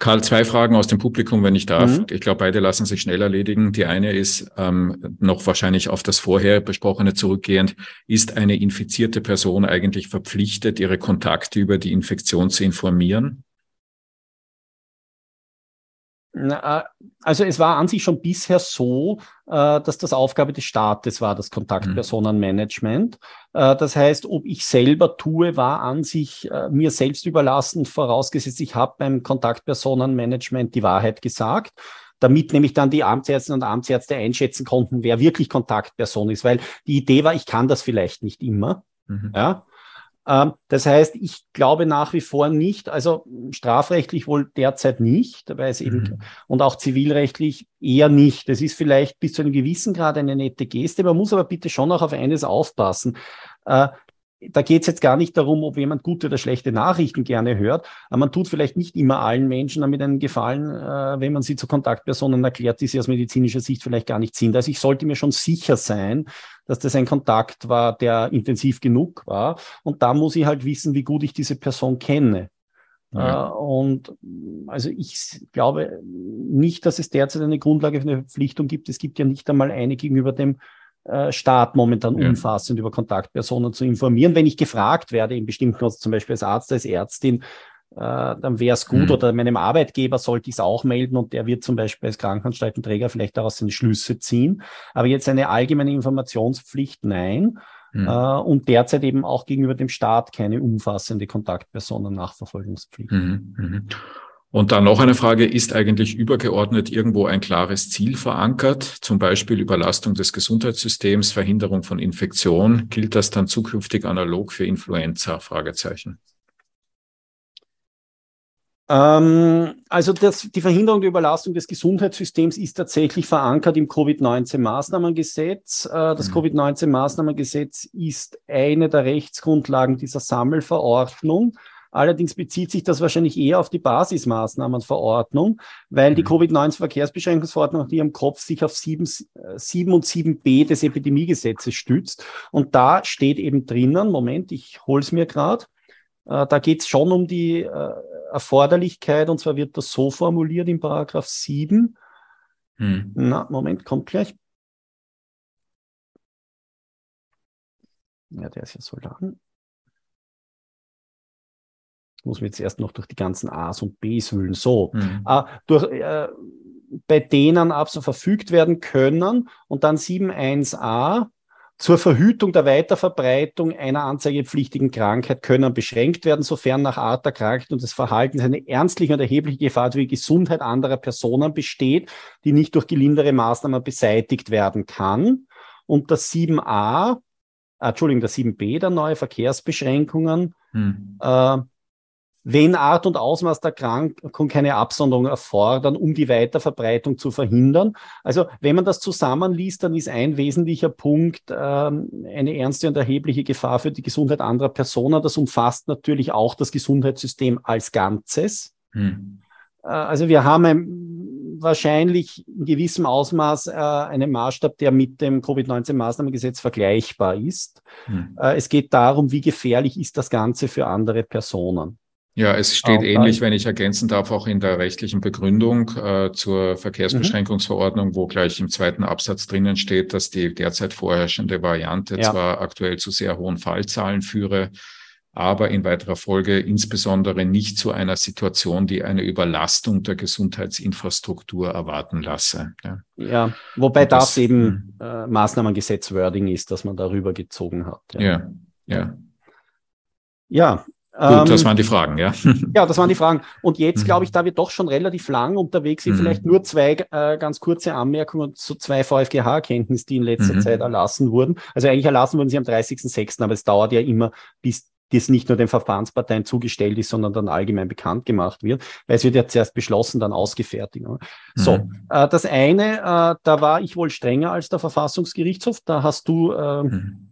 Karl, zwei Fragen aus dem Publikum, wenn ich darf. Mhm. Ich glaube, beide lassen sich schnell erledigen. Die eine ist ähm, noch wahrscheinlich auf das vorher besprochene zurückgehend. Ist eine infizierte Person eigentlich verpflichtet, ihre Kontakte Kontakte über die Infektion zu informieren? Äh, also es war an sich schon bisher so, äh, dass das Aufgabe des Staates war, das Kontaktpersonenmanagement. Äh, das heißt, ob ich selber tue, war an sich mir selbst überlassen, vorausgesetzt, ich habe beim Kontaktpersonenmanagement die Wahrheit gesagt damit nämlich dann die Amtsärztinnen und Amtsärzte einschätzen konnten, wer wirklich Kontaktperson ist, weil die Idee war, ich kann das vielleicht nicht immer. Mhm. Ja, das heißt, ich glaube nach wie vor nicht, also strafrechtlich wohl derzeit nicht, weil es eben mhm. und auch zivilrechtlich eher nicht. Das ist vielleicht bis zu einem gewissen Grad eine nette Geste. Man muss aber bitte schon auch auf eines aufpassen. Da geht es jetzt gar nicht darum, ob jemand gute oder schlechte Nachrichten gerne hört, aber man tut vielleicht nicht immer allen Menschen damit einen Gefallen, äh, wenn man sie zu Kontaktpersonen erklärt, die sie aus medizinischer Sicht vielleicht gar nicht sind. Also ich sollte mir schon sicher sein, dass das ein Kontakt war, der intensiv genug war. Und da muss ich halt wissen, wie gut ich diese Person kenne. Ja. Äh, und also ich glaube nicht, dass es derzeit eine Grundlage für eine Verpflichtung gibt. Es gibt ja nicht einmal eine gegenüber dem Staat momentan ja. umfassend über Kontaktpersonen zu informieren. Wenn ich gefragt werde, in bestimmten, zum Beispiel als Arzt, als Ärztin, äh, dann wäre es gut mhm. oder meinem Arbeitgeber sollte ich es auch melden und der wird zum Beispiel als Krankenanstaltenträger vielleicht daraus seine Schlüsse ziehen. Aber jetzt eine allgemeine Informationspflicht, nein. Mhm. Äh, und derzeit eben auch gegenüber dem Staat keine umfassende Kontaktpersonen-Nachverfolgungspflicht. Mhm. Und dann noch eine Frage, ist eigentlich übergeordnet irgendwo ein klares Ziel verankert, zum Beispiel Überlastung des Gesundheitssystems, Verhinderung von Infektion? Gilt das dann zukünftig analog für Influenza? Fragezeichen. Ähm, also das, die Verhinderung der Überlastung des Gesundheitssystems ist tatsächlich verankert im Covid-19-Maßnahmengesetz. Äh, das mhm. Covid-19-Maßnahmengesetz ist eine der Rechtsgrundlagen dieser Sammelverordnung. Allerdings bezieht sich das wahrscheinlich eher auf die Basismaßnahmenverordnung, weil die mhm. Covid-19-Verkehrsbeschränkungsverordnung nach ihrem Kopf sich auf 7, 7 und 7b des Epidemiegesetzes stützt. Und da steht eben drinnen, Moment, ich hol's mir gerade, äh, da geht es schon um die äh, Erforderlichkeit, und zwar wird das so formuliert in Paragraph 7. Hm. Na, Moment, kommt gleich. Ja, der ist ja so lang muss man jetzt erst noch durch die ganzen A's und B's wühlen. So, mhm. äh, durch, äh, bei denen ab so verfügt werden können und dann 7.1a zur Verhütung der Weiterverbreitung einer anzeigepflichtigen Krankheit können beschränkt werden, sofern nach Art der Krankheit und des Verhaltens eine ernstliche und erhebliche Gefahr für die Gesundheit anderer Personen besteht, die nicht durch gelindere Maßnahmen beseitigt werden kann. Und das 7a, äh, Entschuldigung, das 7b der neue Verkehrsbeschränkungen, hm. äh, wenn Art und Ausmaß der Krankung keine Absonderung erfordern, um die Weiterverbreitung zu verhindern. Also wenn man das zusammenliest, dann ist ein wesentlicher Punkt ähm, eine ernste und erhebliche Gefahr für die Gesundheit anderer Personen. Das umfasst natürlich auch das Gesundheitssystem als Ganzes. Hm. Äh, also wir haben ein, wahrscheinlich in gewissem Ausmaß äh, einen Maßstab, der mit dem Covid-19-Maßnahmengesetz vergleichbar ist. Hm. Äh, es geht darum, wie gefährlich ist das Ganze für andere Personen. Ja, es steht auch ähnlich, wenn ich ergänzen darf, auch in der rechtlichen Begründung äh, zur Verkehrsbeschränkungsverordnung, mhm. wo gleich im zweiten Absatz drinnen steht, dass die derzeit vorherrschende Variante ja. zwar aktuell zu sehr hohen Fallzahlen führe, aber in weiterer Folge insbesondere nicht zu einer Situation, die eine Überlastung der Gesundheitsinfrastruktur erwarten lasse. Ja, ja wobei das, das, eben hm. äh, Maßnahmengesetz-Wording ist, dass man darüber gezogen hat. Ja, ja. ja. Ja, Gut, das ähm, waren die Fragen, ja. <laughs> Ja, das waren die Fragen. Und jetzt glaube ich, mhm. da wir doch schon relativ lang unterwegs sind, mhm. vielleicht nur zwei äh, ganz kurze Anmerkungen zu zwei VfGH-Erkenntnissen, die in letzter mhm. Zeit erlassen wurden. Also eigentlich erlassen wurden sie am 30.06., aber es dauert ja immer, bis das nicht nur den Verfahrensparteien zugestellt ist, sondern dann allgemein bekannt gemacht wird, weil es wird ja zuerst beschlossen, dann ausgefertigt. Mhm. So, äh, das eine, äh, da war ich wohl strenger als der Verfassungsgerichtshof. Da hast du äh, mhm.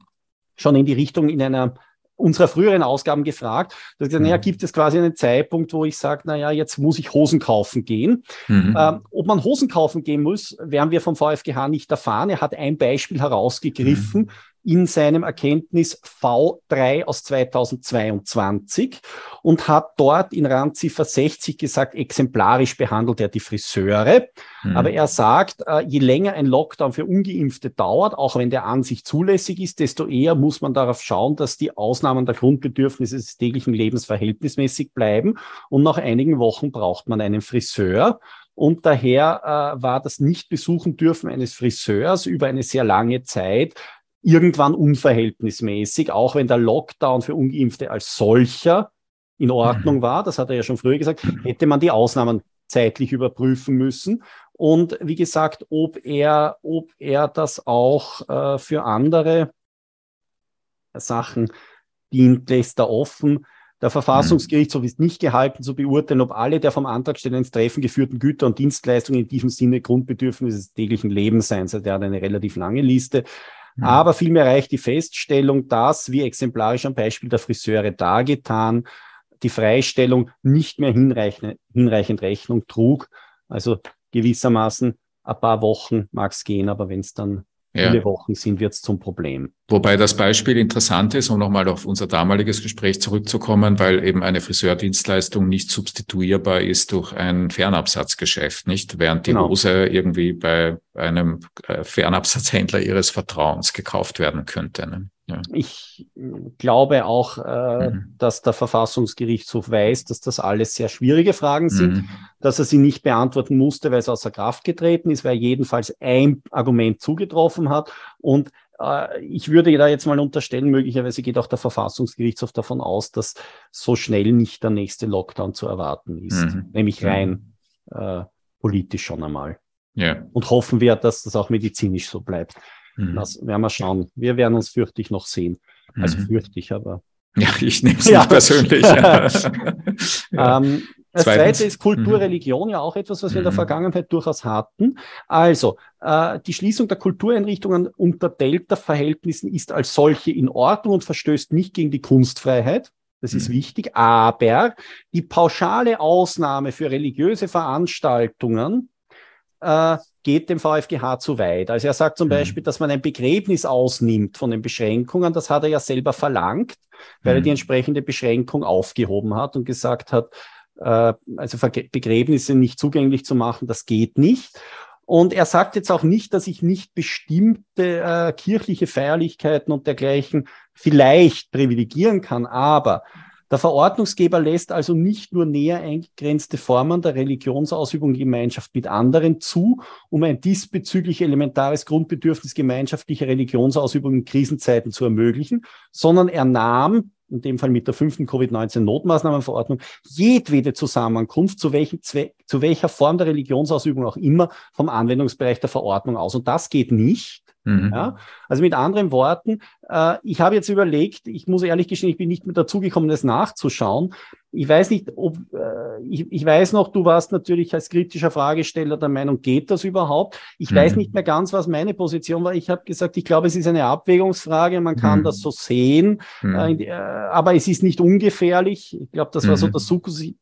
schon in die Richtung in einer unserer früheren Ausgaben gefragt. Da gesagt, naja, mhm. gibt es quasi einen Zeitpunkt, wo ich sage, naja, jetzt muss ich Hosen kaufen gehen. Mhm. Ähm, ob man Hosen kaufen gehen muss, werden wir vom VfGH nicht erfahren. Er hat ein Beispiel herausgegriffen, mhm in seinem Erkenntnis V3 aus 2022 und hat dort in Randziffer 60 gesagt, exemplarisch behandelt er die Friseure. Mhm. Aber er sagt, äh, je länger ein Lockdown für ungeimpfte dauert, auch wenn der an sich zulässig ist, desto eher muss man darauf schauen, dass die Ausnahmen der Grundbedürfnisse des täglichen Lebens verhältnismäßig bleiben. Und nach einigen Wochen braucht man einen Friseur. Und daher äh, war das Nicht-Besuchen dürfen eines Friseurs über eine sehr lange Zeit irgendwann unverhältnismäßig, auch wenn der Lockdown für Ungeimpfte als solcher in Ordnung mhm. war, das hat er ja schon früher gesagt, hätte man die Ausnahmen zeitlich überprüfen müssen. Und wie gesagt, ob er, ob er das auch äh, für andere Sachen dient, lässt er offen. Der Verfassungsgerichtshof ist nicht gehalten zu beurteilen, ob alle der vom Antragsteller ins Treffen geführten Güter und Dienstleistungen in diesem Sinne Grundbedürfnisse des täglichen Lebens seien. Also der hat eine relativ lange Liste. Mhm. Aber vielmehr reicht die Feststellung, dass, wie exemplarisch am Beispiel der Friseure dargetan, die Freistellung nicht mehr hinreichend, hinreichend Rechnung trug. Also gewissermaßen ein paar Wochen mag es gehen, aber wenn es dann ja. viele Wochen sind, wird es zum Problem. Wobei das Beispiel interessant ist, um nochmal auf unser damaliges Gespräch zurückzukommen, weil eben eine Friseurdienstleistung nicht substituierbar ist durch ein Fernabsatzgeschäft, nicht? Während die genau. Hose irgendwie bei einem äh, Fernabsatzhändler ihres Vertrauens gekauft werden könnte. Ne? Ja. Ich glaube auch, äh, mhm. dass der Verfassungsgerichtshof weiß, dass das alles sehr schwierige Fragen sind, mhm. dass er sie nicht beantworten musste, weil es außer Kraft getreten ist, weil er jedenfalls ein Argument zugetroffen hat. Und ich würde da jetzt mal unterstellen, möglicherweise geht auch der Verfassungsgerichtshof davon aus, dass so schnell nicht der nächste Lockdown zu erwarten ist, mhm. nämlich mhm. rein äh, politisch schon einmal. Ja. Und hoffen wir, dass das auch medizinisch so bleibt. Mhm. Das werden wir schauen. Wir werden uns fürchtig noch sehen. Also mhm. fürchtig, aber. Ja, ich nehme es ja. nicht persönlich. ja. <laughs> ähm, das zweite ist Kultur, mhm. Religion, ja auch etwas, was wir in der mhm. Vergangenheit durchaus hatten. Also, äh, die Schließung der Kultureinrichtungen unter Delta-Verhältnissen ist als solche in Ordnung und verstößt nicht gegen die Kunstfreiheit. Das ist mhm. wichtig. Aber die pauschale Ausnahme für religiöse Veranstaltungen äh, geht dem VfGH zu weit. Also er sagt zum mhm. Beispiel, dass man ein Begräbnis ausnimmt von den Beschränkungen. Das hat er ja selber verlangt, weil mhm. er die entsprechende Beschränkung aufgehoben hat und gesagt hat, äh, also Begräbnisse nicht zugänglich zu machen, das geht nicht. Und er sagt jetzt auch nicht, dass ich nicht bestimmte äh, kirchliche Feierlichkeiten und dergleichen vielleicht privilegieren kann, aber der Verordnungsgeber lässt also nicht nur näher eingegrenzte Formen der Religionsausübung in Gemeinschaft mit anderen zu, um ein diesbezüglich elementares Grundbedürfnis gemeinschaftlicher Religionsausübung in Krisenzeiten zu ermöglichen, sondern er nahm in dem Fall mit der fünften Covid-19-Notmaßnahmenverordnung, jedwede Zusammenkunft, zu, welchem Zweck, zu welcher Form der Religionsausübung auch immer, vom Anwendungsbereich der Verordnung aus. Und das geht nicht, Mhm. Ja? Also mit anderen Worten, ich habe jetzt überlegt, ich muss ehrlich gestehen, ich bin nicht mehr dazugekommen, das nachzuschauen. Ich weiß nicht, ob äh, ich, ich weiß noch, du warst natürlich als kritischer Fragesteller der Meinung, geht das überhaupt? Ich mhm. weiß nicht mehr ganz, was meine Position war. Ich habe gesagt, ich glaube, es ist eine Abwägungsfrage, man kann mhm. das so sehen, mhm. äh, äh aber es ist nicht ungefährlich. Ich glaube, das war so mhm. der Sukus äh,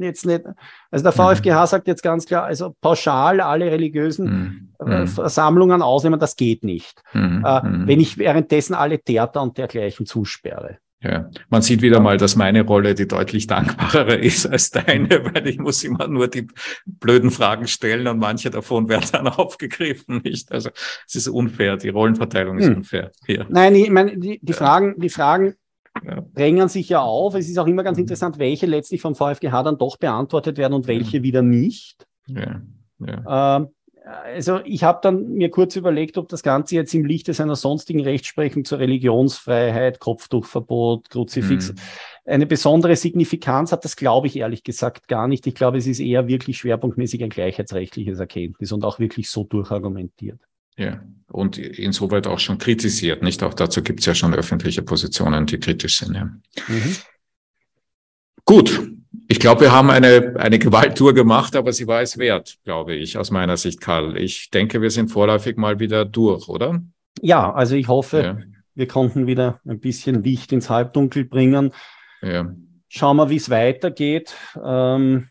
jetzt nicht. Also der VfGH mhm. sagt jetzt ganz klar, also pauschal alle religiösen äh, Versammlungen ausnehmen, das geht nicht. Äh, wenn ich währenddessen alle Theater und dergleichen zusperre. Ja, man sieht wieder mal, dass meine Rolle die deutlich dankbarere <laughs> ist als deine, weil ich muss immer nur die blöden Fragen stellen und manche davon werden dann <laughs> aufgegriffen, nicht? Also es ist unfair, die Rollenverteilung ist hm. unfair. Hier. Nein, ich meine, die, die Fragen, die Fragen ja. drängen sich ja auf. Es ist auch immer ganz mhm. interessant, welche letztlich vom VfGH dann doch beantwortet werden und welche mhm. wieder nicht. Ja. Ja. Ähm, also ich habe dann mir kurz überlegt, ob das Ganze jetzt im Lichte seiner sonstigen Rechtsprechung zur Religionsfreiheit, Kopftuchverbot, Kruzifix mhm. eine besondere Signifikanz hat. Das glaube ich ehrlich gesagt gar nicht. Ich glaube, es ist eher wirklich schwerpunktmäßig ein gleichheitsrechtliches Erkenntnis und auch wirklich so durchargumentiert. Ja, und insoweit auch schon kritisiert, nicht? Auch dazu gibt es ja schon öffentliche Positionen, die kritisch sind. Ja. Mhm. Gut, ich glaube, wir haben eine, eine Gewalttour gemacht, aber sie war es wert, glaube ich, aus meiner Sicht, Karl. Ich denke, wir sind vorläufig mal wieder durch, oder? Ja, also ich hoffe, ja. wir konnten wieder ein bisschen Licht ins Halbdunkel bringen. Ja. Schauen wir, wie es weitergeht. Ähm,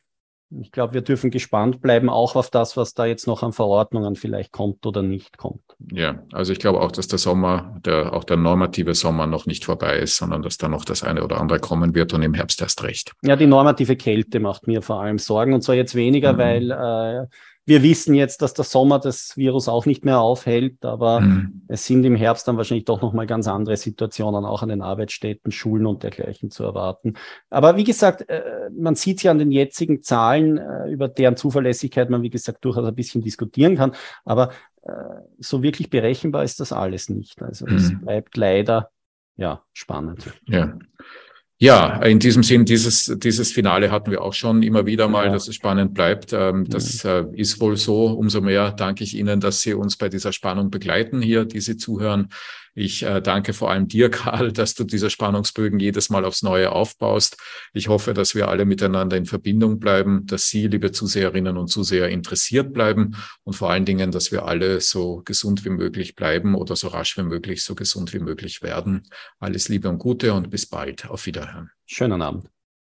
ich glaube, wir dürfen gespannt bleiben, auch auf das, was da jetzt noch an Verordnungen vielleicht kommt oder nicht kommt. Ja, also ich glaube auch, dass der Sommer, der, auch der normative Sommer noch nicht vorbei ist, sondern dass da noch das eine oder andere kommen wird und im Herbst erst recht. Ja, die normative Kälte macht mir vor allem Sorgen und zwar jetzt weniger, mhm. weil äh, wir wissen jetzt, dass der Sommer das Virus auch nicht mehr aufhält, aber mhm. es sind im Herbst dann wahrscheinlich doch nochmal ganz andere Situationen auch an den Arbeitsstätten, Schulen und dergleichen zu erwarten. Aber wie gesagt, äh, man sieht ja an den jetzigen Zahlen, äh, über deren Zuverlässigkeit man, wie gesagt, durchaus ein bisschen diskutieren kann. Aber äh, so wirklich berechenbar ist das alles nicht. Also es mhm. bleibt leider ja spannend. Ja. Ja, in diesem Sinn, dieses, dieses Finale hatten wir auch schon immer wieder mal, ja. dass es spannend bleibt. Ähm, das äh, ist wohl so. Umso mehr danke ich Ihnen, dass Sie uns bei dieser Spannung begleiten hier, die Sie zuhören. Ich äh, danke vor allem dir, <laughs> Karl, dass du diese Spannungsbögen jedes Mal aufs Neue aufbaust. Ich hoffe, dass wir alle miteinander in Verbindung bleiben, dass Sie, liebe Zuseherinnen und Zuseher, interessiert bleiben und vor allen Dingen, dass wir alle so gesund wie möglich bleiben oder so rasch wie möglich so gesund wie möglich werden. Alles Liebe und Gute und bis bald. Auf Wiederhören. Schönen Abend.